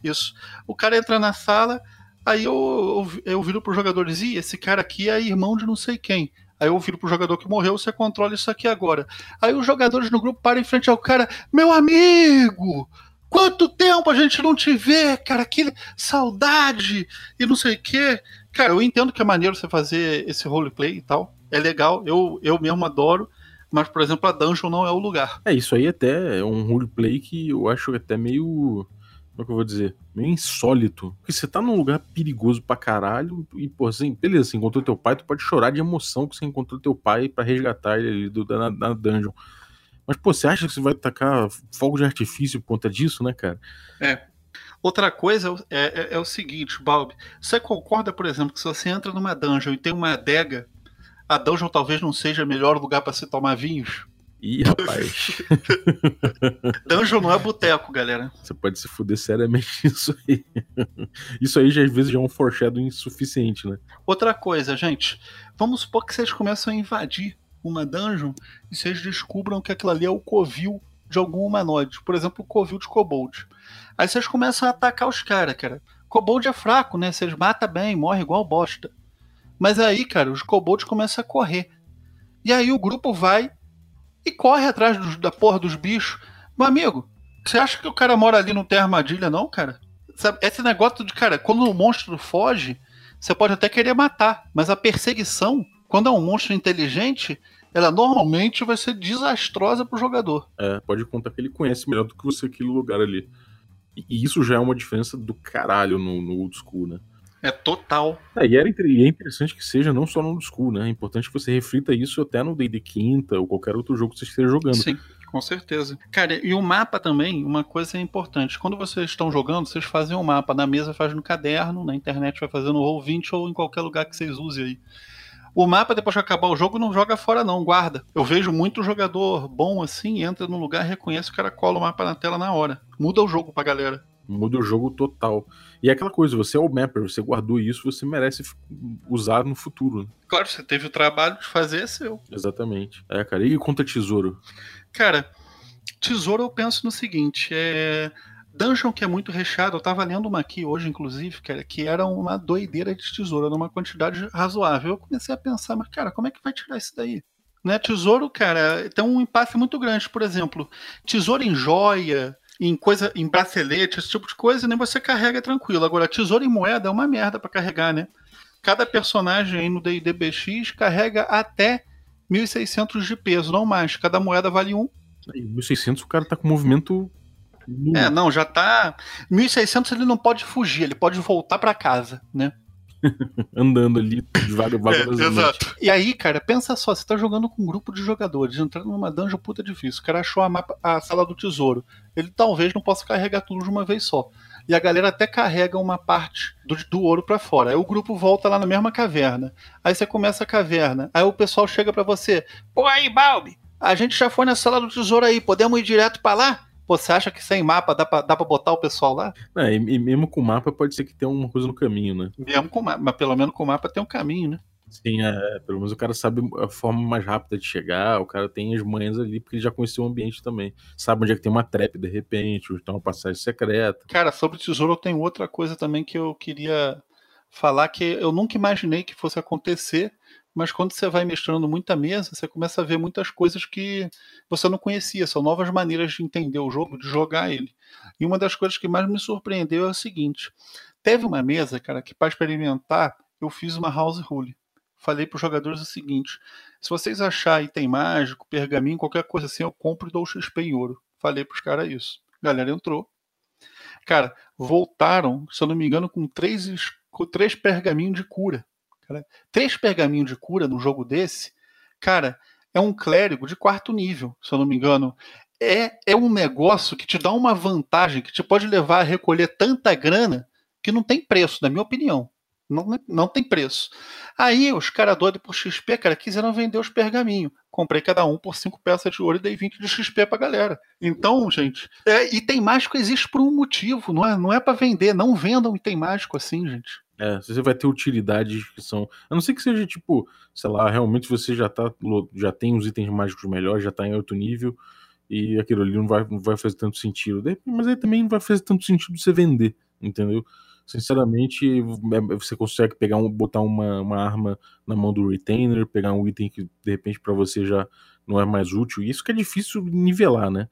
Speaker 4: Isso. O cara entra na sala, aí eu, eu, eu viro pro jogador e esse cara aqui é irmão de não sei quem. Aí eu viro pro jogador que morreu, você controla isso aqui agora. Aí os jogadores no grupo param em frente ao cara, meu amigo! Quanto tempo a gente não te vê, cara? Que saudade! E não sei o quê. Cara, eu entendo que é maneiro você fazer esse roleplay e tal. É legal, eu, eu mesmo adoro. Mas, por exemplo, a dungeon não é o lugar.
Speaker 3: É, isso aí até é um roleplay que eu acho até meio. Como é que eu vou dizer? Meio insólito. Porque você tá num lugar perigoso pra caralho e, pô, assim, beleza, você encontrou teu pai, tu pode chorar de emoção que você encontrou teu pai para resgatar ele ali do, na dungeon. Mas, pô, você acha que você vai tacar fogo de artifício por conta disso, né, cara?
Speaker 4: É. Outra coisa é, é, é o seguinte, Balbi. Você concorda, por exemplo, que se você entra numa dungeon e tem uma adega, a dungeon talvez não seja o melhor lugar para se tomar vinhos?
Speaker 3: Ih, rapaz. [LAUGHS]
Speaker 4: dungeon não é boteco, galera.
Speaker 3: Você pode se fuder seriamente [LAUGHS] isso aí. Isso aí já às vezes já é um foreshadowing insuficiente, né?
Speaker 4: Outra coisa, gente. Vamos supor que vocês começam a invadir uma dungeon e vocês descubram que aquilo ali é o covil de algum humanoide. Por exemplo, o covil de kobold. Aí vocês começam a atacar os caras, cara. Kobold é fraco, né? Vocês matam bem, morre igual bosta. Mas aí, cara, os kobolds começam a correr. E aí o grupo vai e corre atrás dos, da porra dos bichos. Meu amigo, você acha que o cara mora ali não tem armadilha, não, cara? Sabe, esse negócio de, cara, quando o monstro foge, você pode até querer matar, mas a perseguição, quando é um monstro inteligente, ela normalmente vai ser desastrosa pro jogador.
Speaker 3: É, pode contar que ele conhece melhor do que você aquele lugar ali. E isso já é uma diferença do caralho no, no old school, né?
Speaker 4: É total.
Speaker 3: É, e, era, e é interessante que seja não só no old school, né? É importante que você reflita isso até no D&D quinta ou qualquer outro jogo que você esteja jogando.
Speaker 4: Sim, com certeza. Cara, e o mapa também, uma coisa é importante. Quando vocês estão jogando, vocês fazem um mapa. Na mesa faz no caderno, na internet vai fazendo no Roll20 ou em qualquer lugar que vocês usem aí. O mapa, depois que acabar o jogo, não joga fora, não, guarda. Eu vejo muito jogador bom assim, entra no lugar, reconhece o cara cola o mapa na tela na hora. Muda o jogo pra galera.
Speaker 3: Muda o jogo total. E é aquela coisa, você é o mapper, você guardou isso, você merece usar no futuro. Né?
Speaker 4: Claro, você teve o trabalho de fazer, é seu.
Speaker 3: Exatamente. É, cara. E conta tesouro?
Speaker 4: Cara, tesouro eu penso no seguinte, é Dungeon que é muito recheado, eu tava lendo uma aqui hoje, inclusive, cara, que era uma doideira de tesouro, numa quantidade razoável. Eu comecei a pensar, mas, cara, como é que vai tirar isso daí? Né, tesouro, cara, tem um impasse muito grande. Por exemplo, tesouro em joia, em coisa, em bracelete, esse tipo de coisa, nem né, você carrega tranquilo. Agora, tesouro em moeda é uma merda para carregar, né? Cada personagem aí no DBX carrega até 1.600 de peso, não mais. Cada moeda vale um.
Speaker 3: 1.600 o cara tá com movimento
Speaker 4: é, não, já tá. 1600 ele não pode fugir, ele pode voltar para casa, né? [LAUGHS]
Speaker 3: Andando ali devagar,
Speaker 4: é, Exato. E aí, cara, pensa só, você tá jogando com um grupo de jogadores, entrando numa dungeon puta difícil. O cara achou a, mapa, a sala do tesouro. Ele talvez não possa carregar tudo de uma vez só. E a galera até carrega uma parte do, do ouro para fora. Aí o grupo volta lá na mesma caverna. Aí você começa a caverna. Aí o pessoal chega para você: Pô, aí, Balbi, a gente já foi na sala do tesouro aí, podemos ir direto para lá? Você acha que sem mapa dá pra, dá pra botar o pessoal lá?
Speaker 3: É, e, e, mesmo com mapa pode ser que tenha alguma coisa no caminho, né?
Speaker 4: Mesmo com mapa, mas pelo menos com mapa tem um caminho, né?
Speaker 3: Sim, é, pelo menos o cara sabe a forma mais rápida de chegar, o cara tem as manhas ali, porque ele já conheceu o ambiente também. Sabe onde é que tem uma trap de repente, ou tem uma passagem secreta.
Speaker 4: Cara, sobre tesouro eu tenho outra coisa também que eu queria falar que eu nunca imaginei que fosse acontecer, mas quando você vai mestrando muita mesa, você começa a ver muitas coisas que você não conhecia, são novas maneiras de entender o jogo, de jogar ele. E uma das coisas que mais me surpreendeu é o seguinte: teve uma mesa, cara, que para experimentar, eu fiz uma house rule. Falei para os jogadores o seguinte: se vocês acharem item mágico, pergaminho, qualquer coisa assim, eu compro e dou XP em ouro. Falei para os caras isso. A galera entrou. Cara, voltaram, se eu não me engano, com três, com três pergaminhos de cura. Cara, três pergaminhos de cura num jogo desse, cara, é um clérigo de quarto nível, se eu não me engano. É, é um negócio que te dá uma vantagem, que te pode levar a recolher tanta grana que não tem preço, na minha opinião. Não, não tem preço. Aí os caras doidos por XP, cara, quiseram vender os pergaminhos. Comprei cada um por 5 peças de ouro e dei 20 de XP pra galera. Então, gente, é, item mágico existe por um motivo, não é, não é para vender. Não vendam item mágico assim, gente.
Speaker 3: É, você vai ter utilidades que são. A não ser que seja tipo, sei lá, realmente você já tá. Já tem os itens mágicos melhores, já tá em outro nível, e aquilo ali não vai, não vai fazer tanto sentido. Mas aí também não vai fazer tanto sentido você vender. entendeu? Sinceramente, é, você consegue pegar um, botar uma, uma arma na mão do retainer, pegar um item que de repente para você já não é mais útil. Isso que é difícil nivelar, né?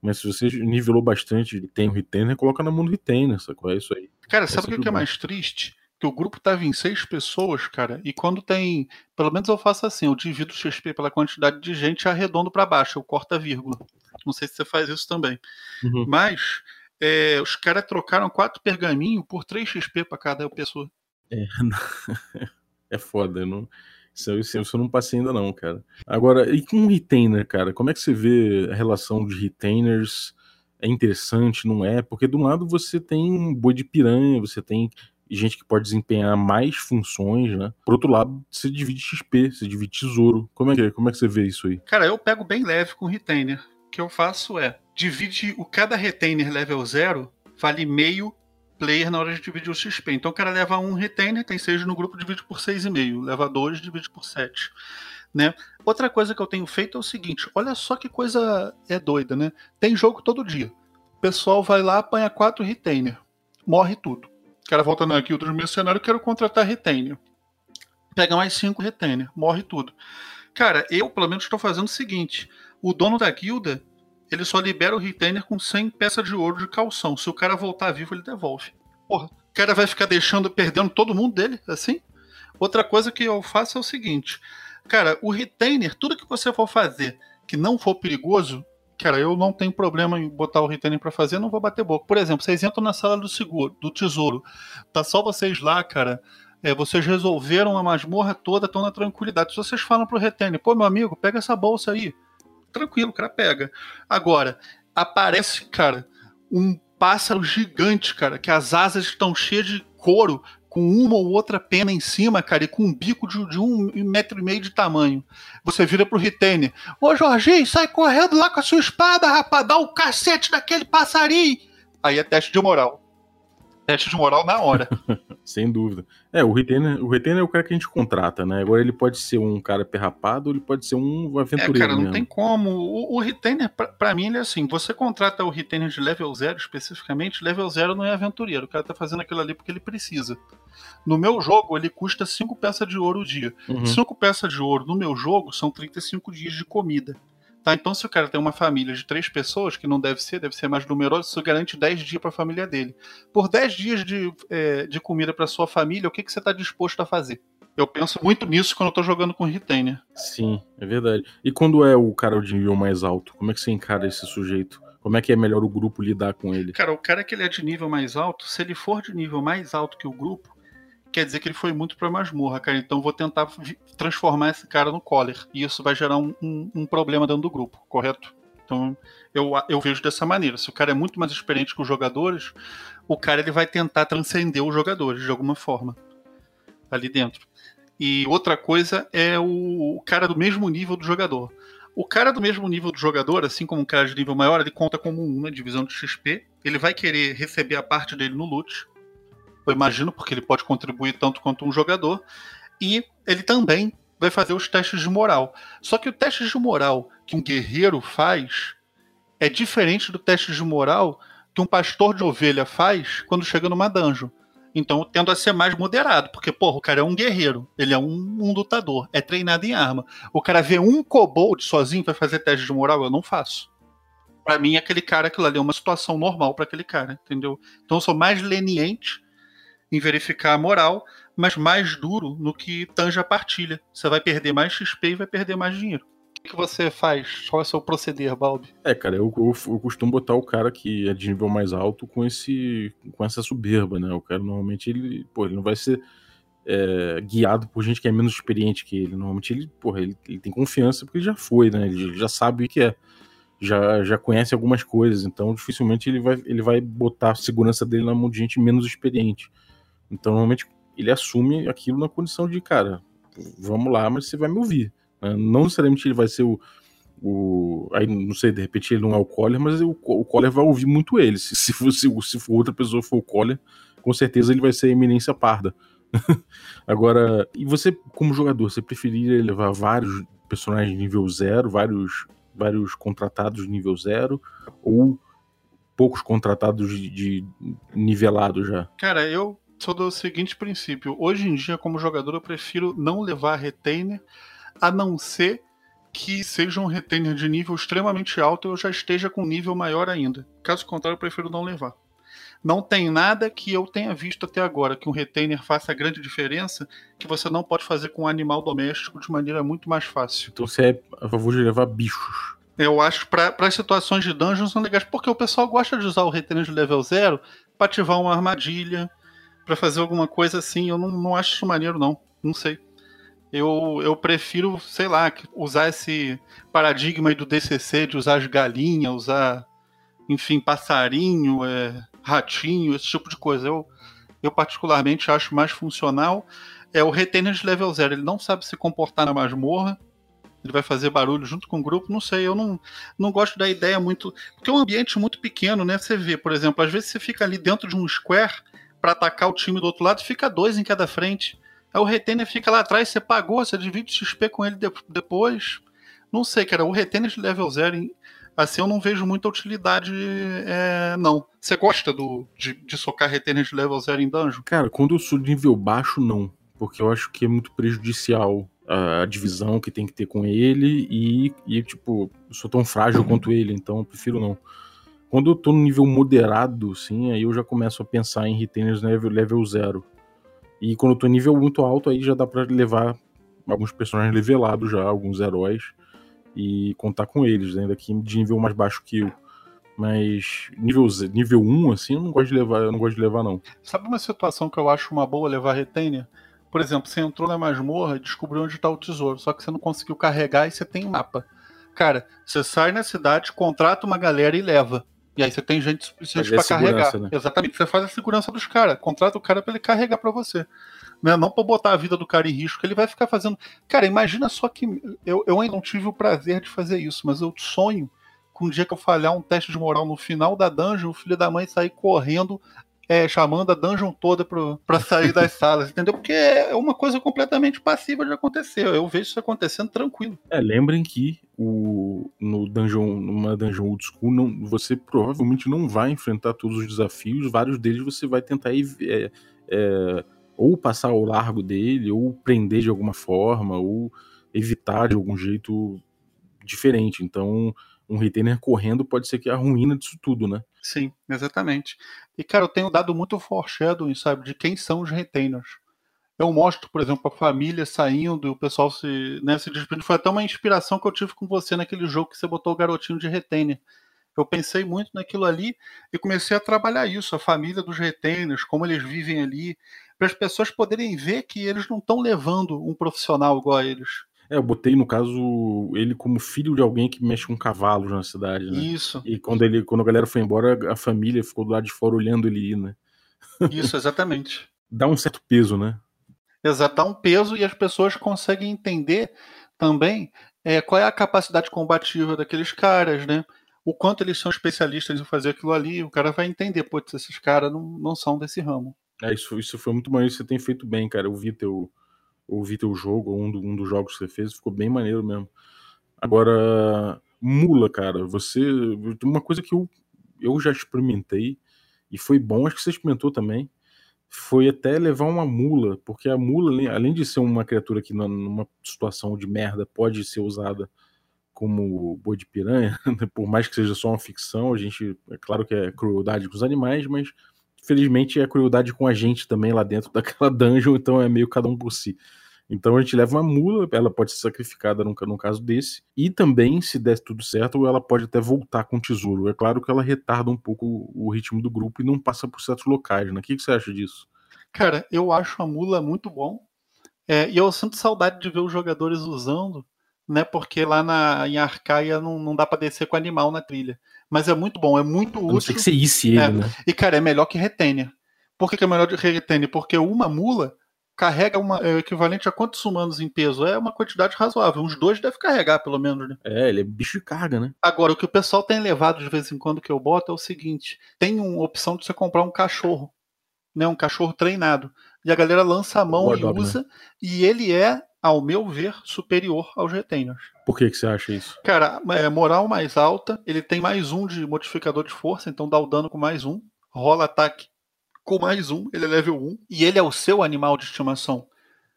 Speaker 3: Mas se você nivelou bastante tem o retainer, coloca na mão do retainer, sacou? É isso aí.
Speaker 4: Cara,
Speaker 3: É
Speaker 4: sabe o que que é mais triste? Que o grupo tava em seis pessoas, cara, e quando tem. Pelo menos eu faço assim, eu divido o XP pela quantidade de gente arredondo pra baixo, eu corto a vírgula. Não sei se você faz isso também.
Speaker 3: Uhum.
Speaker 4: Mas é, os caras trocaram quatro pergaminhos por 3 XP pra cada pessoa.
Speaker 3: É [LAUGHS] foda, eu não. Isso, eu- isso eu não passei ainda não, cara. Agora, e com retainer, cara? Como é que você vê a relação de retainers? É interessante, não é? Porque de um lado você tem boi de piranha, você tem gente que pode desempenhar mais funções, né? Por outro lado, você divide XP, você divide tesouro. Como é que, é? Como é que você vê isso aí?
Speaker 4: Cara, eu pego bem leve com retainer. O que eu faço é divide o cada retainer level 0 vale meio player na hora de dividir o XP. Então o cara leva um retainer, tem 6 no grupo, divide por 6,5. Leva 2, divide por 7. Né? Outra coisa que eu tenho feito é o seguinte: olha só que coisa é doida, né? Tem jogo todo dia. O pessoal vai lá, apanha 4 retainer. Morre tudo. Cara volta na guilda dos mercenários, quero contratar retainer. Pega mais 5 retainer. Morre tudo. Cara, eu pelo menos estou fazendo o seguinte: o dono da guilda ele só libera o retainer com 100 peças de ouro de calção. Se o cara voltar vivo, ele devolve. Porra, o cara vai ficar deixando, perdendo todo mundo dele, assim? Outra coisa que eu faço é o seguinte: cara, o retainer, tudo que você for fazer que não for perigoso, cara, eu não tenho problema em botar o retainer para fazer, não vou bater boca. Por exemplo, vocês entram na sala do seguro, do tesouro, tá só vocês lá, cara. É, vocês resolveram a masmorra toda, estão na tranquilidade. Se vocês falam pro retainer, pô, meu amigo, pega essa bolsa aí. Tranquilo, o cara pega. Agora, aparece, cara, um pássaro gigante, cara, que as asas estão cheias de couro, com uma ou outra pena em cima, cara, e com um bico de, de um metro e meio de tamanho. Você vira pro retainer. Ô, Jorginho, sai correndo lá com a sua espada, rapaz, dá o cacete daquele passarinho. Aí é teste de moral. Teste de moral na hora. [LAUGHS]
Speaker 3: Sem dúvida. É, o retainer, o retainer é o cara que a gente contrata, né? Agora ele pode ser um cara perrapado ou ele pode ser um
Speaker 4: É,
Speaker 3: aventureiro
Speaker 4: cara, não
Speaker 3: mesmo.
Speaker 4: tem como. O, o retainer, pra, pra mim, ele é assim: você contrata o retainer de level 0 especificamente, level 0 não é aventureiro. O cara tá fazendo aquilo ali porque ele precisa. No meu jogo, ele custa 5 peças de ouro o dia.
Speaker 3: Uhum.
Speaker 4: 5 peças de ouro no meu jogo são 35 dias de comida. Tá? Então, se o cara tem uma família de três pessoas, que não deve ser, deve ser mais numeroso, isso garante 10 dias para a família dele. Por 10 dias de, é, de comida para sua família, o que, que você está disposto a fazer? Eu penso muito nisso quando eu tô jogando com retainer.
Speaker 3: Sim, é verdade. E quando é o cara de nível mais alto, como é que você encara esse sujeito? Como é que é melhor o grupo lidar com ele?
Speaker 4: Cara, o cara que ele é de nível mais alto, se ele for de nível mais alto que o grupo, quer dizer que ele foi muito pra masmorra, cara. Então vou tentar transformar esse cara no Collar. E isso vai gerar um, um- um problema dentro do grupo, correto? Então eu, eu vejo dessa maneira. Se o cara é muito mais experiente que os jogadores, o cara ele vai tentar transcender os jogadores de alguma forma ali dentro. E outra coisa é o, o cara do mesmo nível do jogador. O cara do mesmo nível do jogador, assim como um cara de nível maior, ele conta como um na divisão de XP. Ele vai querer receber a parte dele no loot. Eu imagino, porque ele pode contribuir tanto quanto um jogador. E ele também vai fazer os testes de moral. Só que o teste de moral que um guerreiro faz é diferente do teste de moral que um pastor de ovelha faz quando chega numa dungeon. Então tendo a ser mais moderado, porque, porra, o cara é um guerreiro, ele é um, um lutador, é treinado em arma. O cara vê um kobold sozinho vai fazer teste de moral, eu não faço. Pra mim, aquele cara, aquilo ali é uma situação normal pra aquele cara, entendeu? Então eu sou mais leniente em verificar a moral, mas mais duro no que tange a partilha. Você vai perder mais XP e vai perder mais dinheiro. O que, que você faz? Qual é o seu proceder, Balbi?
Speaker 3: É, cara, eu, eu, eu costumo botar o cara que é de nível mais alto com esse com essa soberba, né? O cara normalmente ele, pô, ele não vai ser é, guiado por gente que é menos experiente que ele. Normalmente ele, porra, ele, ele tem confiança porque ele já foi, né? Ele já sabe o que é. Já, já conhece algumas coisas, então dificilmente ele vai, ele vai botar a segurança dele na mão de gente menos experiente. Então, normalmente, ele assume aquilo na condição de, cara, vamos lá, mas você vai me ouvir. né? Não necessariamente ele vai ser o, o. Aí, não sei, de repente ele não é o Collar, mas o, o vai ouvir muito ele. Se, se, for, se, se for outra pessoa for o Collar, com certeza ele vai ser a eminência parda. [LAUGHS] Agora, e você, como jogador, você preferiria levar vários personagens nível zero, vários, vários contratados nível zero, ou poucos contratados de, de nivelado já.
Speaker 4: Cara, eu sou do seguinte princípio. Hoje em dia, como jogador, eu prefiro não levar retainer, a não ser que seja um retainer de nível extremamente alto e eu já esteja com nível maior ainda. Caso contrário, eu prefiro não levar. Não tem nada que eu tenha visto até agora que um retainer faça grande diferença que você não pode fazer com um animal doméstico de maneira muito mais fácil.
Speaker 3: Então você é a favor de levar bichos.
Speaker 4: Eu acho para as situações de dungeons são legais, porque o pessoal gosta de usar o retainer de level 0 para ativar uma armadilha, para fazer alguma coisa assim. Eu não, não acho maneiro, não. Não sei. Eu, eu prefiro, sei lá, usar esse paradigma do DCC de usar as galinhas, usar, enfim, passarinho, é, ratinho, esse tipo de coisa. Eu, eu particularmente acho mais funcional. É o retainer de level 0. Ele não sabe se comportar na masmorra. Ele vai fazer barulho junto com o grupo, não sei. Eu não, não gosto da ideia muito. Porque é um ambiente muito pequeno, né? Você vê, por exemplo, às vezes você fica ali dentro de um square para atacar o time do outro lado, fica dois em cada frente. Aí o retainer fica lá atrás, você pagou, você divide XP com ele de depois. Não sei, cara. O retainer de level 0 assim eu não vejo muita utilidade, é, não. Você gosta do, de, de socar retainer de level 0 em dungeon?
Speaker 3: Cara, quando eu sou de nível baixo, não. Porque eu acho que é muito prejudicial a, divisão que tem que ter com ele e, e, tipo, eu sou tão frágil quanto ele, então eu prefiro não. Quando eu tô no nível moderado, sim, aí eu já começo a pensar em retainers level, level 0. E quando eu tô em nível muito alto, aí já dá para levar alguns personagens levelados já, alguns heróis e contar com eles, né? ainda que de nível mais baixo que eu. Mas nível, nível 1, assim, eu não gosto de levar, eu não gosto de levar, não.
Speaker 4: Sabe uma situação que eu acho uma boa levar retainer? Por exemplo, você entrou na masmorra e descobriu onde está o tesouro, só que você não conseguiu carregar e você tem um mapa. Cara, você sai na cidade, contrata uma galera e leva. E aí você tem gente suficiente para carregar. Né? Exatamente, você faz a segurança dos caras. Contrata o cara para ele carregar para você né? Não para botar a vida do cara em risco, ele vai ficar fazendo. Cara, imagina só que eu, eu ainda não tive o prazer de fazer isso, mas eu sonho com um dia que eu falhar um teste de moral no final da dungeon, o filho da mãe sair correndo é, chamando a dungeon toda para sair das [LAUGHS] salas, entendeu? Porque é uma coisa completamente passiva de acontecer. Eu vejo isso acontecendo tranquilo.
Speaker 3: É, lembrem que o, no dungeon, numa dungeon old school, não, você provavelmente não vai enfrentar todos os desafios, vários deles você vai tentar é, é, ou passar ao largo dele, ou prender de alguma forma, ou evitar de algum jeito diferente. Então, um retainer correndo pode ser que é a ruína disso tudo, né?
Speaker 4: Sim, exatamente. E, cara, eu tenho dado muito foreshadowing, sabe, de quem são os retainers. Eu mostro, por exemplo, a família saindo e o pessoal se, né, se despedindo. Foi até uma inspiração que eu tive com você naquele jogo que você botou o garotinho de retainer. Eu pensei muito naquilo ali e comecei a trabalhar isso, a família dos retainers, como eles vivem ali, para as pessoas poderem ver que eles não estão levando um profissional igual a eles.
Speaker 3: É, eu botei, no caso, ele como filho de alguém que mexe com cavalos na cidade, né?
Speaker 4: Isso.
Speaker 3: E quando, ele, quando a galera foi embora, a família ficou do lado de fora olhando ele ir, né?
Speaker 4: Isso, exatamente. [LAUGHS]
Speaker 3: dá um certo peso, né?
Speaker 4: Exato, dá um peso e as pessoas conseguem entender também é, qual é a capacidade combativa daqueles caras, né? O quanto eles são especialistas em fazer aquilo ali, o cara vai entender, putz, esses caras não, não são desse ramo.
Speaker 3: É, isso, isso foi muito maneiro, você tem feito bem, cara. Eu vi teu, eu vi teu jogo, um, do, um dos jogos que você fez, ficou bem maneiro mesmo. Agora, mula, cara, você. Uma coisa que eu, eu já experimentei, e foi bom, acho que você experimentou também, foi até levar uma mula, porque a mula, além de ser uma criatura que numa situação de merda pode ser usada como boi de piranha, [LAUGHS] por mais que seja só uma ficção, a gente, é claro que é crueldade com os animais, mas felizmente é crueldade com a gente também lá dentro [LAUGHS] daquela dungeon, então é meio cada um por si. Então a gente leva uma mula, ela pode ser sacrificada num, num caso desse, e também, se der tudo certo, ela pode até voltar com o tesouro. É claro que ela retarda um pouco o ritmo do grupo e não passa por certos locais, né? O que, que você acha disso?
Speaker 4: Cara, eu acho a mula muito bom. É, e eu sinto saudade de ver os jogadores usando, né? Porque lá na, em Arcaia não, não dá para descer com animal na trilha mas é muito bom, é muito útil. Não sei
Speaker 3: que você isse ele,
Speaker 4: é.
Speaker 3: né?
Speaker 4: E, cara, é melhor que Retênia. Por que, que é melhor que Retênia? Porque uma mula carrega uma, é equivalente a quantos humanos em peso? É uma quantidade razoável. Uns dois deve carregar, pelo menos, né?
Speaker 3: É, ele é bicho de carga, né?
Speaker 4: Agora, o que o pessoal tem levado de vez em quando que eu boto é o seguinte: tem uma opção de você comprar um cachorro, né? Um cachorro treinado. E a galera lança a mão e usa, né? e ele é ao meu ver, superior aos retainers.
Speaker 3: Por que, que você acha isso?
Speaker 4: Cara, é, moral mais alta, ele tem mais um de modificador de força, então dá o dano com mais um. Rola ataque com mais um, ele é level 1. E ele é o seu animal de estimação.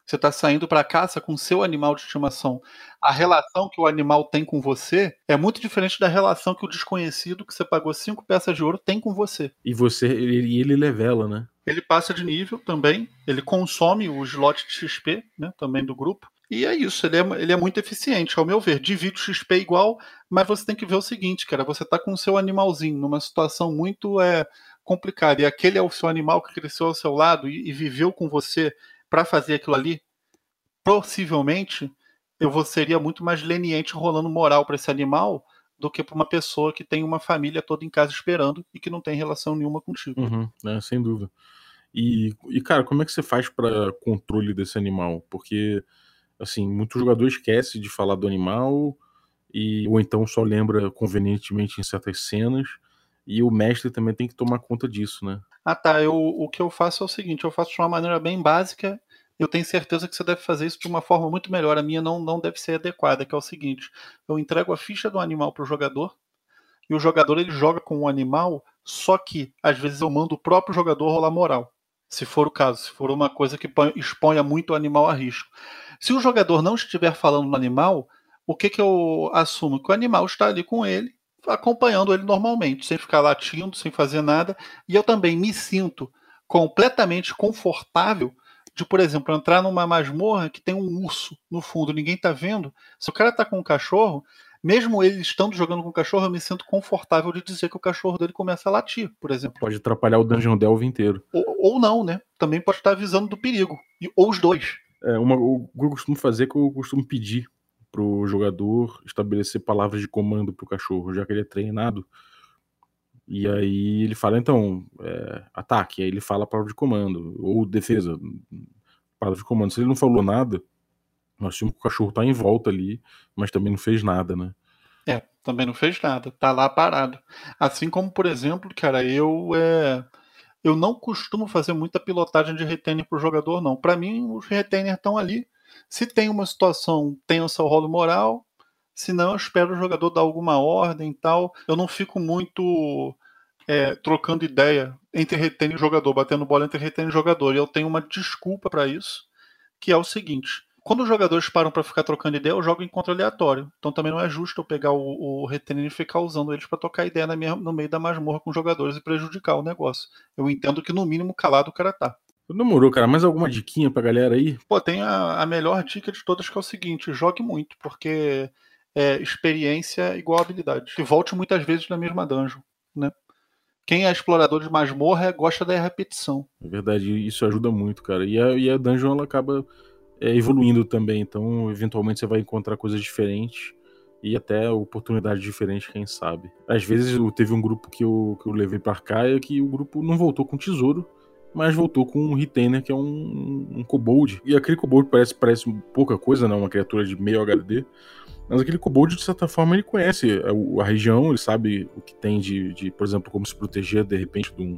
Speaker 4: Você está saindo para caça com seu animal de estimação. A relação que o animal tem com você é muito diferente da relação que o desconhecido, que você pagou cinco peças de ouro, tem com você.
Speaker 3: E você, ele, ele levela, né?
Speaker 4: Ele passa de nível também, ele consome o slot de XP, né, também do grupo. E é isso, ele é, ele é muito eficiente, ao meu ver. Divide o XP igual, mas você tem que ver o seguinte, cara, você tá com o seu animalzinho numa situação muito é, complicada, e aquele é o seu animal que cresceu ao seu lado e, e viveu com você para fazer aquilo ali, possivelmente eu vou, seria muito mais leniente rolando moral para esse animal do que para uma pessoa que tem uma família toda em casa esperando e que não tem relação nenhuma contigo.
Speaker 3: Uhum, é, sem dúvida. E, e, cara, como é que você faz para controle desse animal? Porque, assim, muito jogador esquece de falar do animal, e, ou então só lembra convenientemente em certas cenas, e o mestre também tem que tomar conta disso, né?
Speaker 4: Ah, tá. Eu, o que eu faço é o seguinte: eu faço de uma maneira bem básica. Eu tenho certeza que você deve fazer isso de uma forma muito melhor. A minha não, não deve ser adequada, que é o seguinte: eu entrego a ficha do animal para o jogador, e o jogador ele joga com o animal, só que às vezes eu mando o próprio jogador rolar moral. Se for o caso, se for uma coisa que exponha muito o animal a risco. Se o jogador não estiver falando no animal, o que, que eu assumo? Que o animal está ali com ele acompanhando ele normalmente, sem ficar latindo, sem fazer nada. E eu também me sinto completamente confortável de, por exemplo, entrar numa masmorra que tem um urso no fundo, ninguém tá vendo. Se o cara tá com um cachorro, mesmo ele estando jogando com o cachorro, eu me sinto confortável de dizer que o cachorro dele começa a latir, por exemplo.
Speaker 3: Pode atrapalhar o Dungeon Delve inteiro.
Speaker 4: Ou, ou não, né? Também pode estar avisando do perigo. E, ou os dois.
Speaker 3: É, uma, o que eu costumo fazer é que eu costumo pedir pro jogador estabelecer palavras de comando pro cachorro, já que ele é treinado. E aí ele fala, então, é, ataque. Aí ele fala a palavra de comando. Ou defesa, palavra de comando. Se ele não falou nada, nós tínhamos que o cachorro tá em volta ali, mas também não fez nada, né?
Speaker 4: É, também não fez nada. Tá lá parado. Assim como, por exemplo, cara, eu é, eu não costumo fazer muita pilotagem de retainer pro jogador, não. Para mim, os retainers estão ali se tem uma situação tensa o rolo moral, se não, eu espero o jogador dar alguma ordem e tal. Eu não fico muito é, trocando ideia entre retém e jogador, batendo bola entre retém e jogador. E eu tenho uma desculpa para isso, que é o seguinte. Quando os jogadores param para ficar trocando ideia, eu jogo em contra aleatório. Então também não é justo eu pegar o, o e ficar usando eles para tocar ideia minha, no meio da masmorra com os jogadores e prejudicar o negócio. Eu entendo que no mínimo calado o cara tá.
Speaker 3: Demorou, cara. Mais alguma diquinha pra galera aí?
Speaker 4: Pô, tem a, a melhor dica de todas que é o seguinte: jogue muito, porque é, experiência igual habilidade. E volte muitas vezes na mesma dungeon, né? Quem é explorador de masmorra gosta da repetição.
Speaker 3: É verdade, isso ajuda muito, cara. E a, e a dungeon ela acaba é, evoluindo também, então eventualmente você vai encontrar coisas diferentes e até oportunidades diferentes, quem sabe. Às vezes teve um grupo que eu, que eu levei pra cá e que o grupo não voltou com tesouro mas voltou com um retainer que é um, um kobold. E aquele kobold parece, parece pouca coisa, né? Uma criatura de meio HD. Mas aquele kobold, de certa forma, ele conhece a, a região, ele sabe o que tem de, de, por exemplo, como se proteger de repente de, um,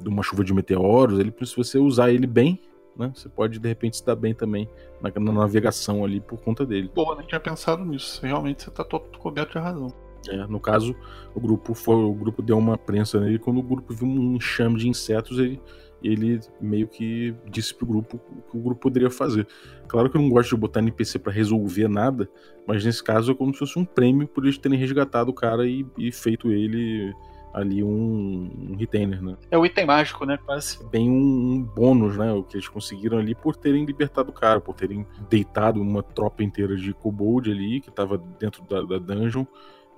Speaker 3: de uma chuva de meteoros. Ele, se você usar ele bem, né? Você pode de repente se dar bem também na, na navegação ali por conta dele.
Speaker 4: Boa, nem tinha pensado nisso. Realmente você tá todo coberto de razão.
Speaker 3: É, no caso, o grupo foi, o grupo deu uma prensa nele. Quando o grupo viu um enxame de insetos, ele ele meio que disse pro grupo o que o grupo poderia fazer. Claro que eu não gosto de botar NPC para resolver nada, mas nesse caso é como se fosse um prêmio por eles terem resgatado o cara e, e feito ele ali um, um, retainer, né?
Speaker 4: É o item mágico, né? Quase.
Speaker 3: Bem um, um, bônus, né? O que eles conseguiram ali por terem libertado o cara, por terem deitado uma tropa inteira de kobold ali que tava dentro da, da dungeon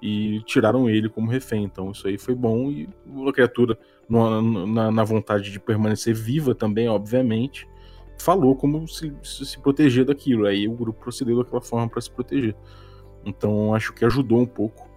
Speaker 3: e tiraram ele como refém. Então isso aí foi bom e a criatura no, na, na, vontade de permanecer viva também, obviamente, falou como se, se proteger daquilo. Aí o grupo procedeu daquela forma para se proteger. Então acho que ajudou um pouco.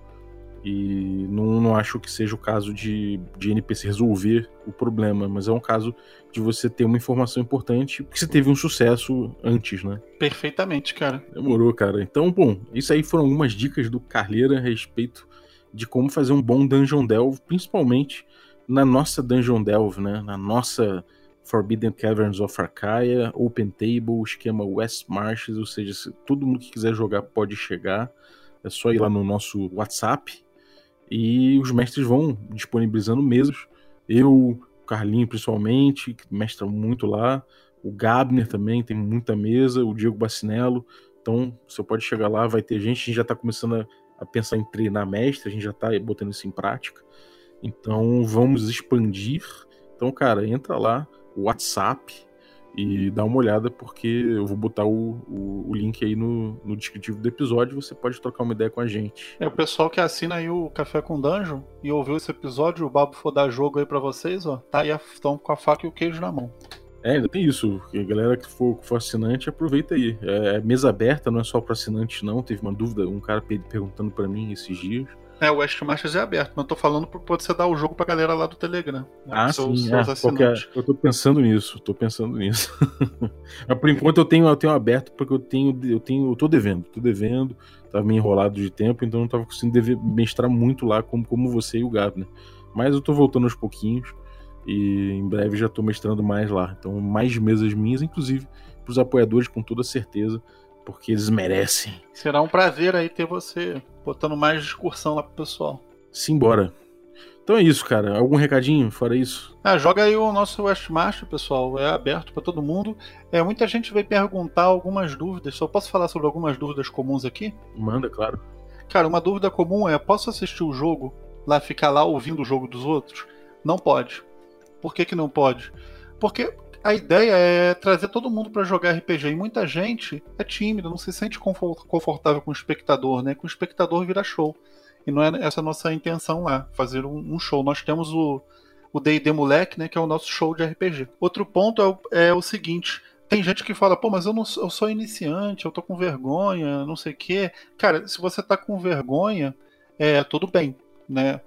Speaker 3: E não, não acho que seja o caso de, de NPC resolver o problema, mas é um caso de você ter uma informação importante porque você teve um sucesso antes, né?
Speaker 4: Perfeitamente, cara.
Speaker 3: Demorou, cara. Então, bom, isso aí foram algumas dicas do Carleira a respeito de como fazer um bom Dungeon Delve, principalmente na nossa Dungeon Delve, né? Na nossa Forbidden Caverns of Arcaia, Open Table, esquema West Marches, ou seja, se todo mundo que quiser jogar pode chegar. É só ir lá no nosso WhatsApp e os mestres vão disponibilizando mesas. Eu, Carlinho principalmente, que mestra muito lá, o Gabner também tem muita mesa, o Diego Bacinello. Então você pode chegar lá, vai ter gente, a gente já está começando a, a, pensar em treinar mestre, a gente já está botando isso em prática. Então vamos expandir. Então, cara, entra lá, WhatsApp e dá uma olhada, porque eu vou botar o, o, o, link aí no, no descritivo do episódio. Você pode trocar uma ideia com a gente.
Speaker 4: É o pessoal que assina aí o Café com Dungeon e ouviu esse episódio, o Babo for dar jogo aí para vocês, ó. Tá aí, estão com a faca e o queijo na mão.
Speaker 3: É, ainda tem isso. A galera que for, for assinante, aproveita aí. É, é mesa aberta, não é só para assinantes, não. Teve uma dúvida, um cara perguntando para mim esses dias.
Speaker 4: É, o West Masters é aberto, mas eu tô falando por pode você dar o jogo pra galera lá do Telegram.
Speaker 3: Né, ah, seus, sim, seus é, eu tô pensando nisso, tô pensando nisso. [LAUGHS] mas por enquanto eu tenho, eu tenho aberto porque eu tenho, eu tenho, eu tô devendo, tô devendo, tava meio enrolado de tempo, então não tava conseguindo dever, mestrar muito lá como, como você e o Gabner. Mas eu tô voltando aos pouquinhos. E em breve já estou mestrando mais lá. Então, mais mesas minhas, inclusive para os apoiadores, com toda certeza, porque eles merecem.
Speaker 4: Será um prazer aí ter você botando mais discussão lá pro pessoal.
Speaker 3: Simbora. Então é isso, cara. Algum recadinho fora isso?
Speaker 4: Ah, joga aí o nosso Westmaster, pessoal. É aberto para todo mundo. É, muita gente veio perguntar algumas dúvidas. Só posso falar sobre algumas dúvidas comuns aqui?
Speaker 3: Manda, claro.
Speaker 4: Cara, uma dúvida comum é: posso assistir o jogo lá, ficar lá ouvindo o jogo dos outros? Não pode. Por que, que não pode? Porque a ideia é trazer todo mundo para jogar RPG e muita gente é tímida, não se sente confortável com o espectador, né? Com o espectador vira show. E não é essa a nossa intenção lá, fazer um, show. Nós temos o o D&D Moleque, né, que é o nosso show de RPG. Outro ponto é o, é o seguinte, tem gente que fala, pô, mas eu, não, eu sou iniciante, eu tô com vergonha, não sei o quê. Cara, se você tá com vergonha, é tudo bem, né?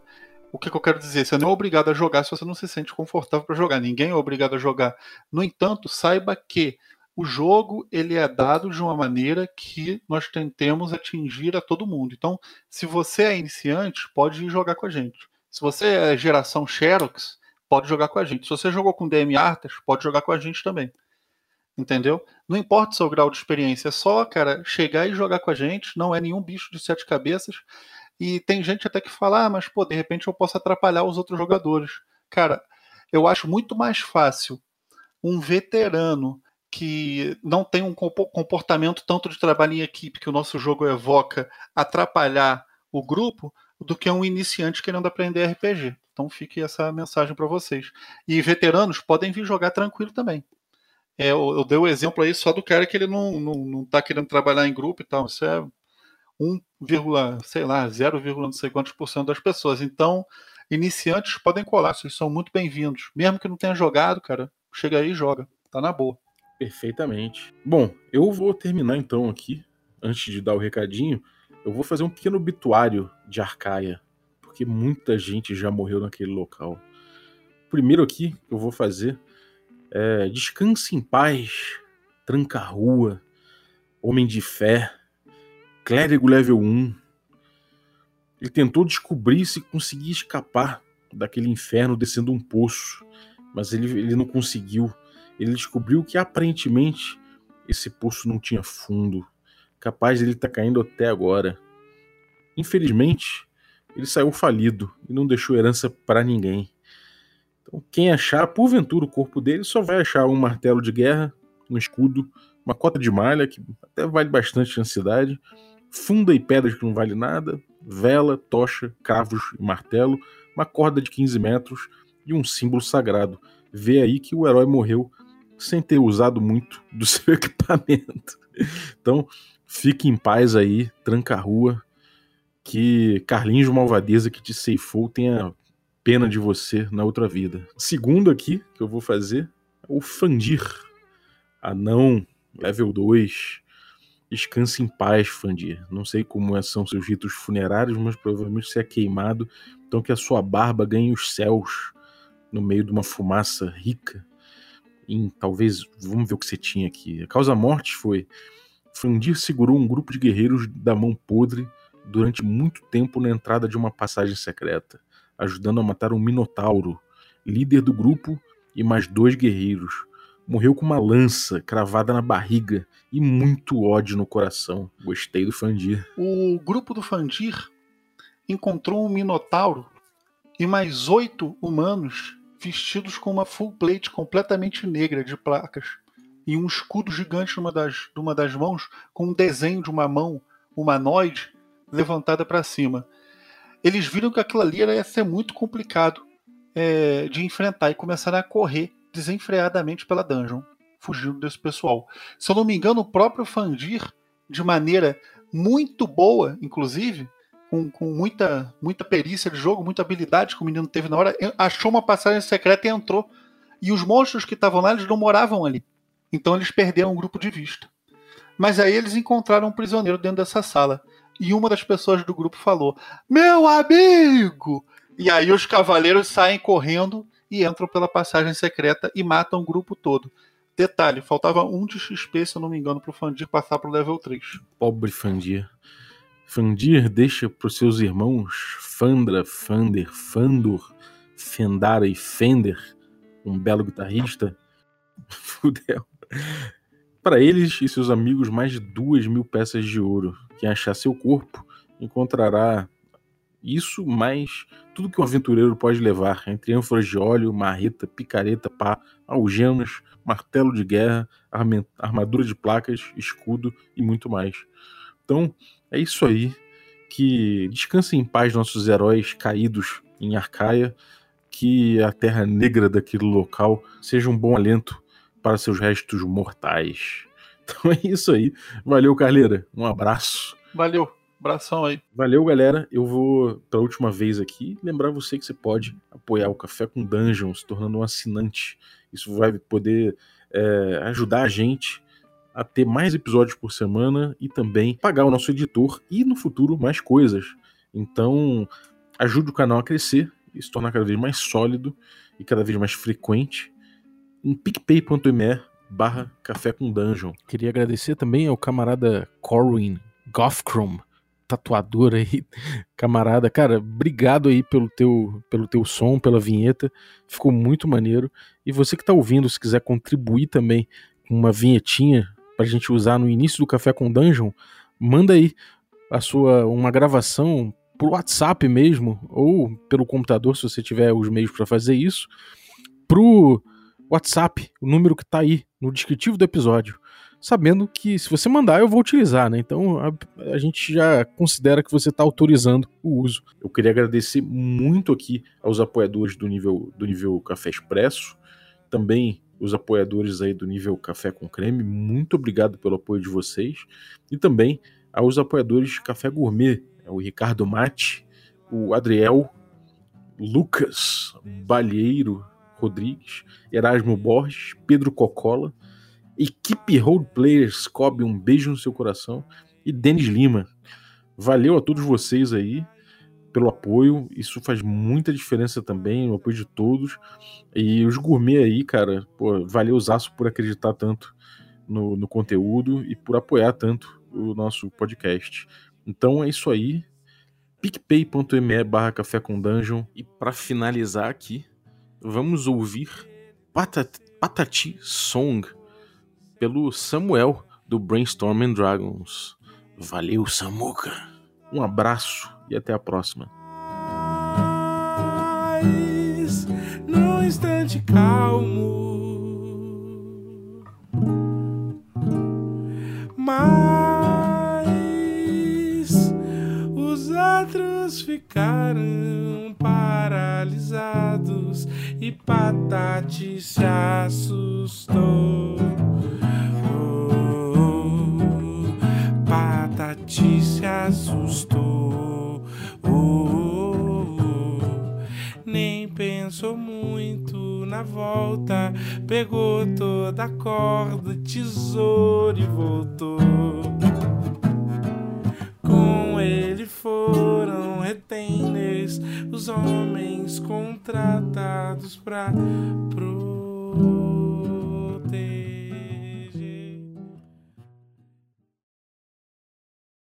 Speaker 4: O que, que, eu quero dizer? Você não é obrigado a jogar se você não se sente confortável para jogar. Ninguém é obrigado a jogar. No entanto, saiba que o jogo ele é dado de uma maneira que nós tentemos atingir a todo mundo. Então, se você é iniciante, pode ir jogar com a gente. Se você é geração Xerox, pode jogar com a gente. Se você jogou com DM Artas, pode jogar com a gente também. Entendeu? Não importa o seu grau de experiência, é só, cara, chegar e jogar com a gente. Não é nenhum bicho de sete cabeças. E tem gente até que fala, ah, mas pô, de repente eu posso atrapalhar os outros jogadores. Cara, eu acho muito mais fácil um veterano que não tem um comportamento tanto de trabalho em equipe que o nosso jogo evoca atrapalhar o grupo do que um iniciante querendo aprender RPG. Então fique essa mensagem para vocês. E veteranos podem vir jogar tranquilo também. É, eu, eu dei o exemplo aí só do cara que ele não, não, não tá querendo trabalhar em grupo e tal. Isso é 1, sei lá, 0, não sei quantos por cento das pessoas. Então, iniciantes podem colar, vocês são muito bem-vindos. Mesmo que não tenha jogado, cara, chega aí e joga. Tá na boa.
Speaker 3: Perfeitamente. Bom, eu vou terminar então aqui, antes de dar o recadinho, eu vou fazer um pequeno obituário de Arcaia, porque muita gente já morreu naquele local. Primeiro aqui que eu vou fazer é Descanse em Paz, Tranca Rua, Homem de Fé, Clérigo level 1. Ele tentou descobrir se conseguia escapar daquele inferno descendo um poço, mas ele, ele não conseguiu. Ele descobriu que aparentemente esse poço não tinha fundo, capaz de ele estar tá caindo até agora. Infelizmente, ele saiu falido e não deixou herança para ninguém. Então, quem achar, porventura, o corpo dele só vai achar um martelo de guerra, um escudo, uma cota de malha, que até vale bastante na cidade, funda e pedras que não vale nada, vela, tocha, cravos e martelo, uma corda de 15 metros e um símbolo sagrado. Vê aí que o herói morreu sem ter usado muito [LAUGHS] do seu equipamento. Então, fique em paz aí, tranca a rua, que Carlinhos Malvadeza que te ceifou tenha pena de você na outra vida. Segundo aqui que eu vou fazer é o Fandir. Anão, level 2, Descanse em paz, Fandir. Não sei como é, são seus ritos funerários, mas provavelmente você é queimado, então que a sua barba ganhe os céus no meio de uma fumaça rica. Em talvez, vamos ver o que você tinha aqui. A causa morte foi Fandir segurou um grupo de guerreiros da mão podre durante muito tempo na entrada de uma passagem secreta, ajudando a matar um minotauro. Líder do grupo e mais dois guerreiros. Morreu com uma lança cravada na barriga e muito ódio no coração. Gostei do Fandir.
Speaker 4: O grupo do Fandir encontrou um minotauro e mais oito humanos vestidos com uma full plate completamente negra de placas e um escudo gigante numa das, numa das mãos com um desenho de uma mão humanoide levantada para cima. Eles viram que aquilo ali ia ser muito complicado é, de enfrentar e começaram a correr desenfreadamente pela dungeon, fugindo desse pessoal. Se eu não me engano, o próprio Fandir, de maneira muito boa, inclusive, com, com muita, muita perícia de jogo, muita habilidade que o menino teve na hora, achou uma passagem secreta e entrou. E os monstros que estavam lá, eles não moravam ali. Então eles perderam o grupo de vista. Mas aí eles encontraram um prisioneiro dentro dessa sala. E uma das pessoas do grupo falou: Meu amigo! E aí os cavaleiros saem correndo e entram pela passagem secreta e matam o grupo todo. Detalhe, faltava um de XP, se eu não me engano, pro Fandir passar pro level 3.
Speaker 3: Pobre Fandir. Fandir deixa pros seus irmãos Fandra, Fander, Fandor, Fendara e Fender, um belo guitarrista. [LAUGHS] Fudeu. Para eles e seus amigos, mais de duas mil peças de ouro. Quem achar seu corpo encontrará isso mais tudo que um aventureiro pode levar, entre ânforas de óleo, marreta, picareta, pá, algemas, martelo de guerra, armadura de placas, escudo e muito mais. Então, é isso aí. Que descansem em paz nossos heróis caídos em Arcaia, que a terra negra daquele local seja um bom alento para seus restos mortais. [LAUGHS] Então é isso aí. Valeu, Carleira. Um abraço.
Speaker 4: Valeu. Abração aí.
Speaker 3: Valeu, galera. Eu vou, pela última vez aqui, lembrar você que você pode apoiar o Café com Dungeon, se tornando um assinante. Isso vai poder é, ajudar a gente a ter mais episódios por semana e também pagar o nosso editor e no futuro mais coisas. Então, ajude o canal a crescer e se tornar cada vez mais sólido e cada vez mais frequente em picpay.me barra café com dungeon. Queria agradecer também ao camarada Corwin Gothcrom, tatuador aí, camarada. Cara, obrigado aí pelo teu, pelo teu som, pela vinheta. Ficou muito maneiro. E você que tá ouvindo, se quiser contribuir também com uma vinhetinha pra gente usar no início do Café com Dungeon, manda aí a sua uma gravação por WhatsApp mesmo ou pelo computador se você tiver os meios para fazer isso, pro WhatsApp, o número que tá aí no descritivo do episódio sabendo que se você mandar eu vou utilizar, né? Então a, a gente já considera que você está autorizando o uso. Eu queria agradecer muito aqui aos apoiadores do nível do nível Café Expresso, também os apoiadores aí do nível Café com Creme, muito obrigado pelo apoio de vocês e também aos apoiadores de Café Gourmet, é o Ricardo Mate, o Adriel, Lucas Balheiro Rodrigues, Erasmo Borges, Pedro Cocola, Equipe Roleplayers, Cobb, um beijo no seu coração. E Denis Lima. Valeu a todos vocês aí pelo apoio. Isso faz muita diferença também, o apoio de todos. E os gourmet aí, cara, pô, valeu Zaço por acreditar tanto no, no conteúdo e por apoiar tanto o nosso podcast. Então é isso aí. picpay.me barra café com dungeon. E para finalizar aqui, vamos ouvir Patat Patati Song pelo Samuel do Brainstorming Dragons. Valeu, Samuca. Um abraço e até a próxima.
Speaker 5: Num instante calmo, mas os outros ficaram paralisados e Patati se assustou. Patati se assustou. Oh, oh, oh. Nem pensou muito na volta. Pegou toda a corda, tesouro e voltou. Com ele foram retainers, os homens contratados pra pro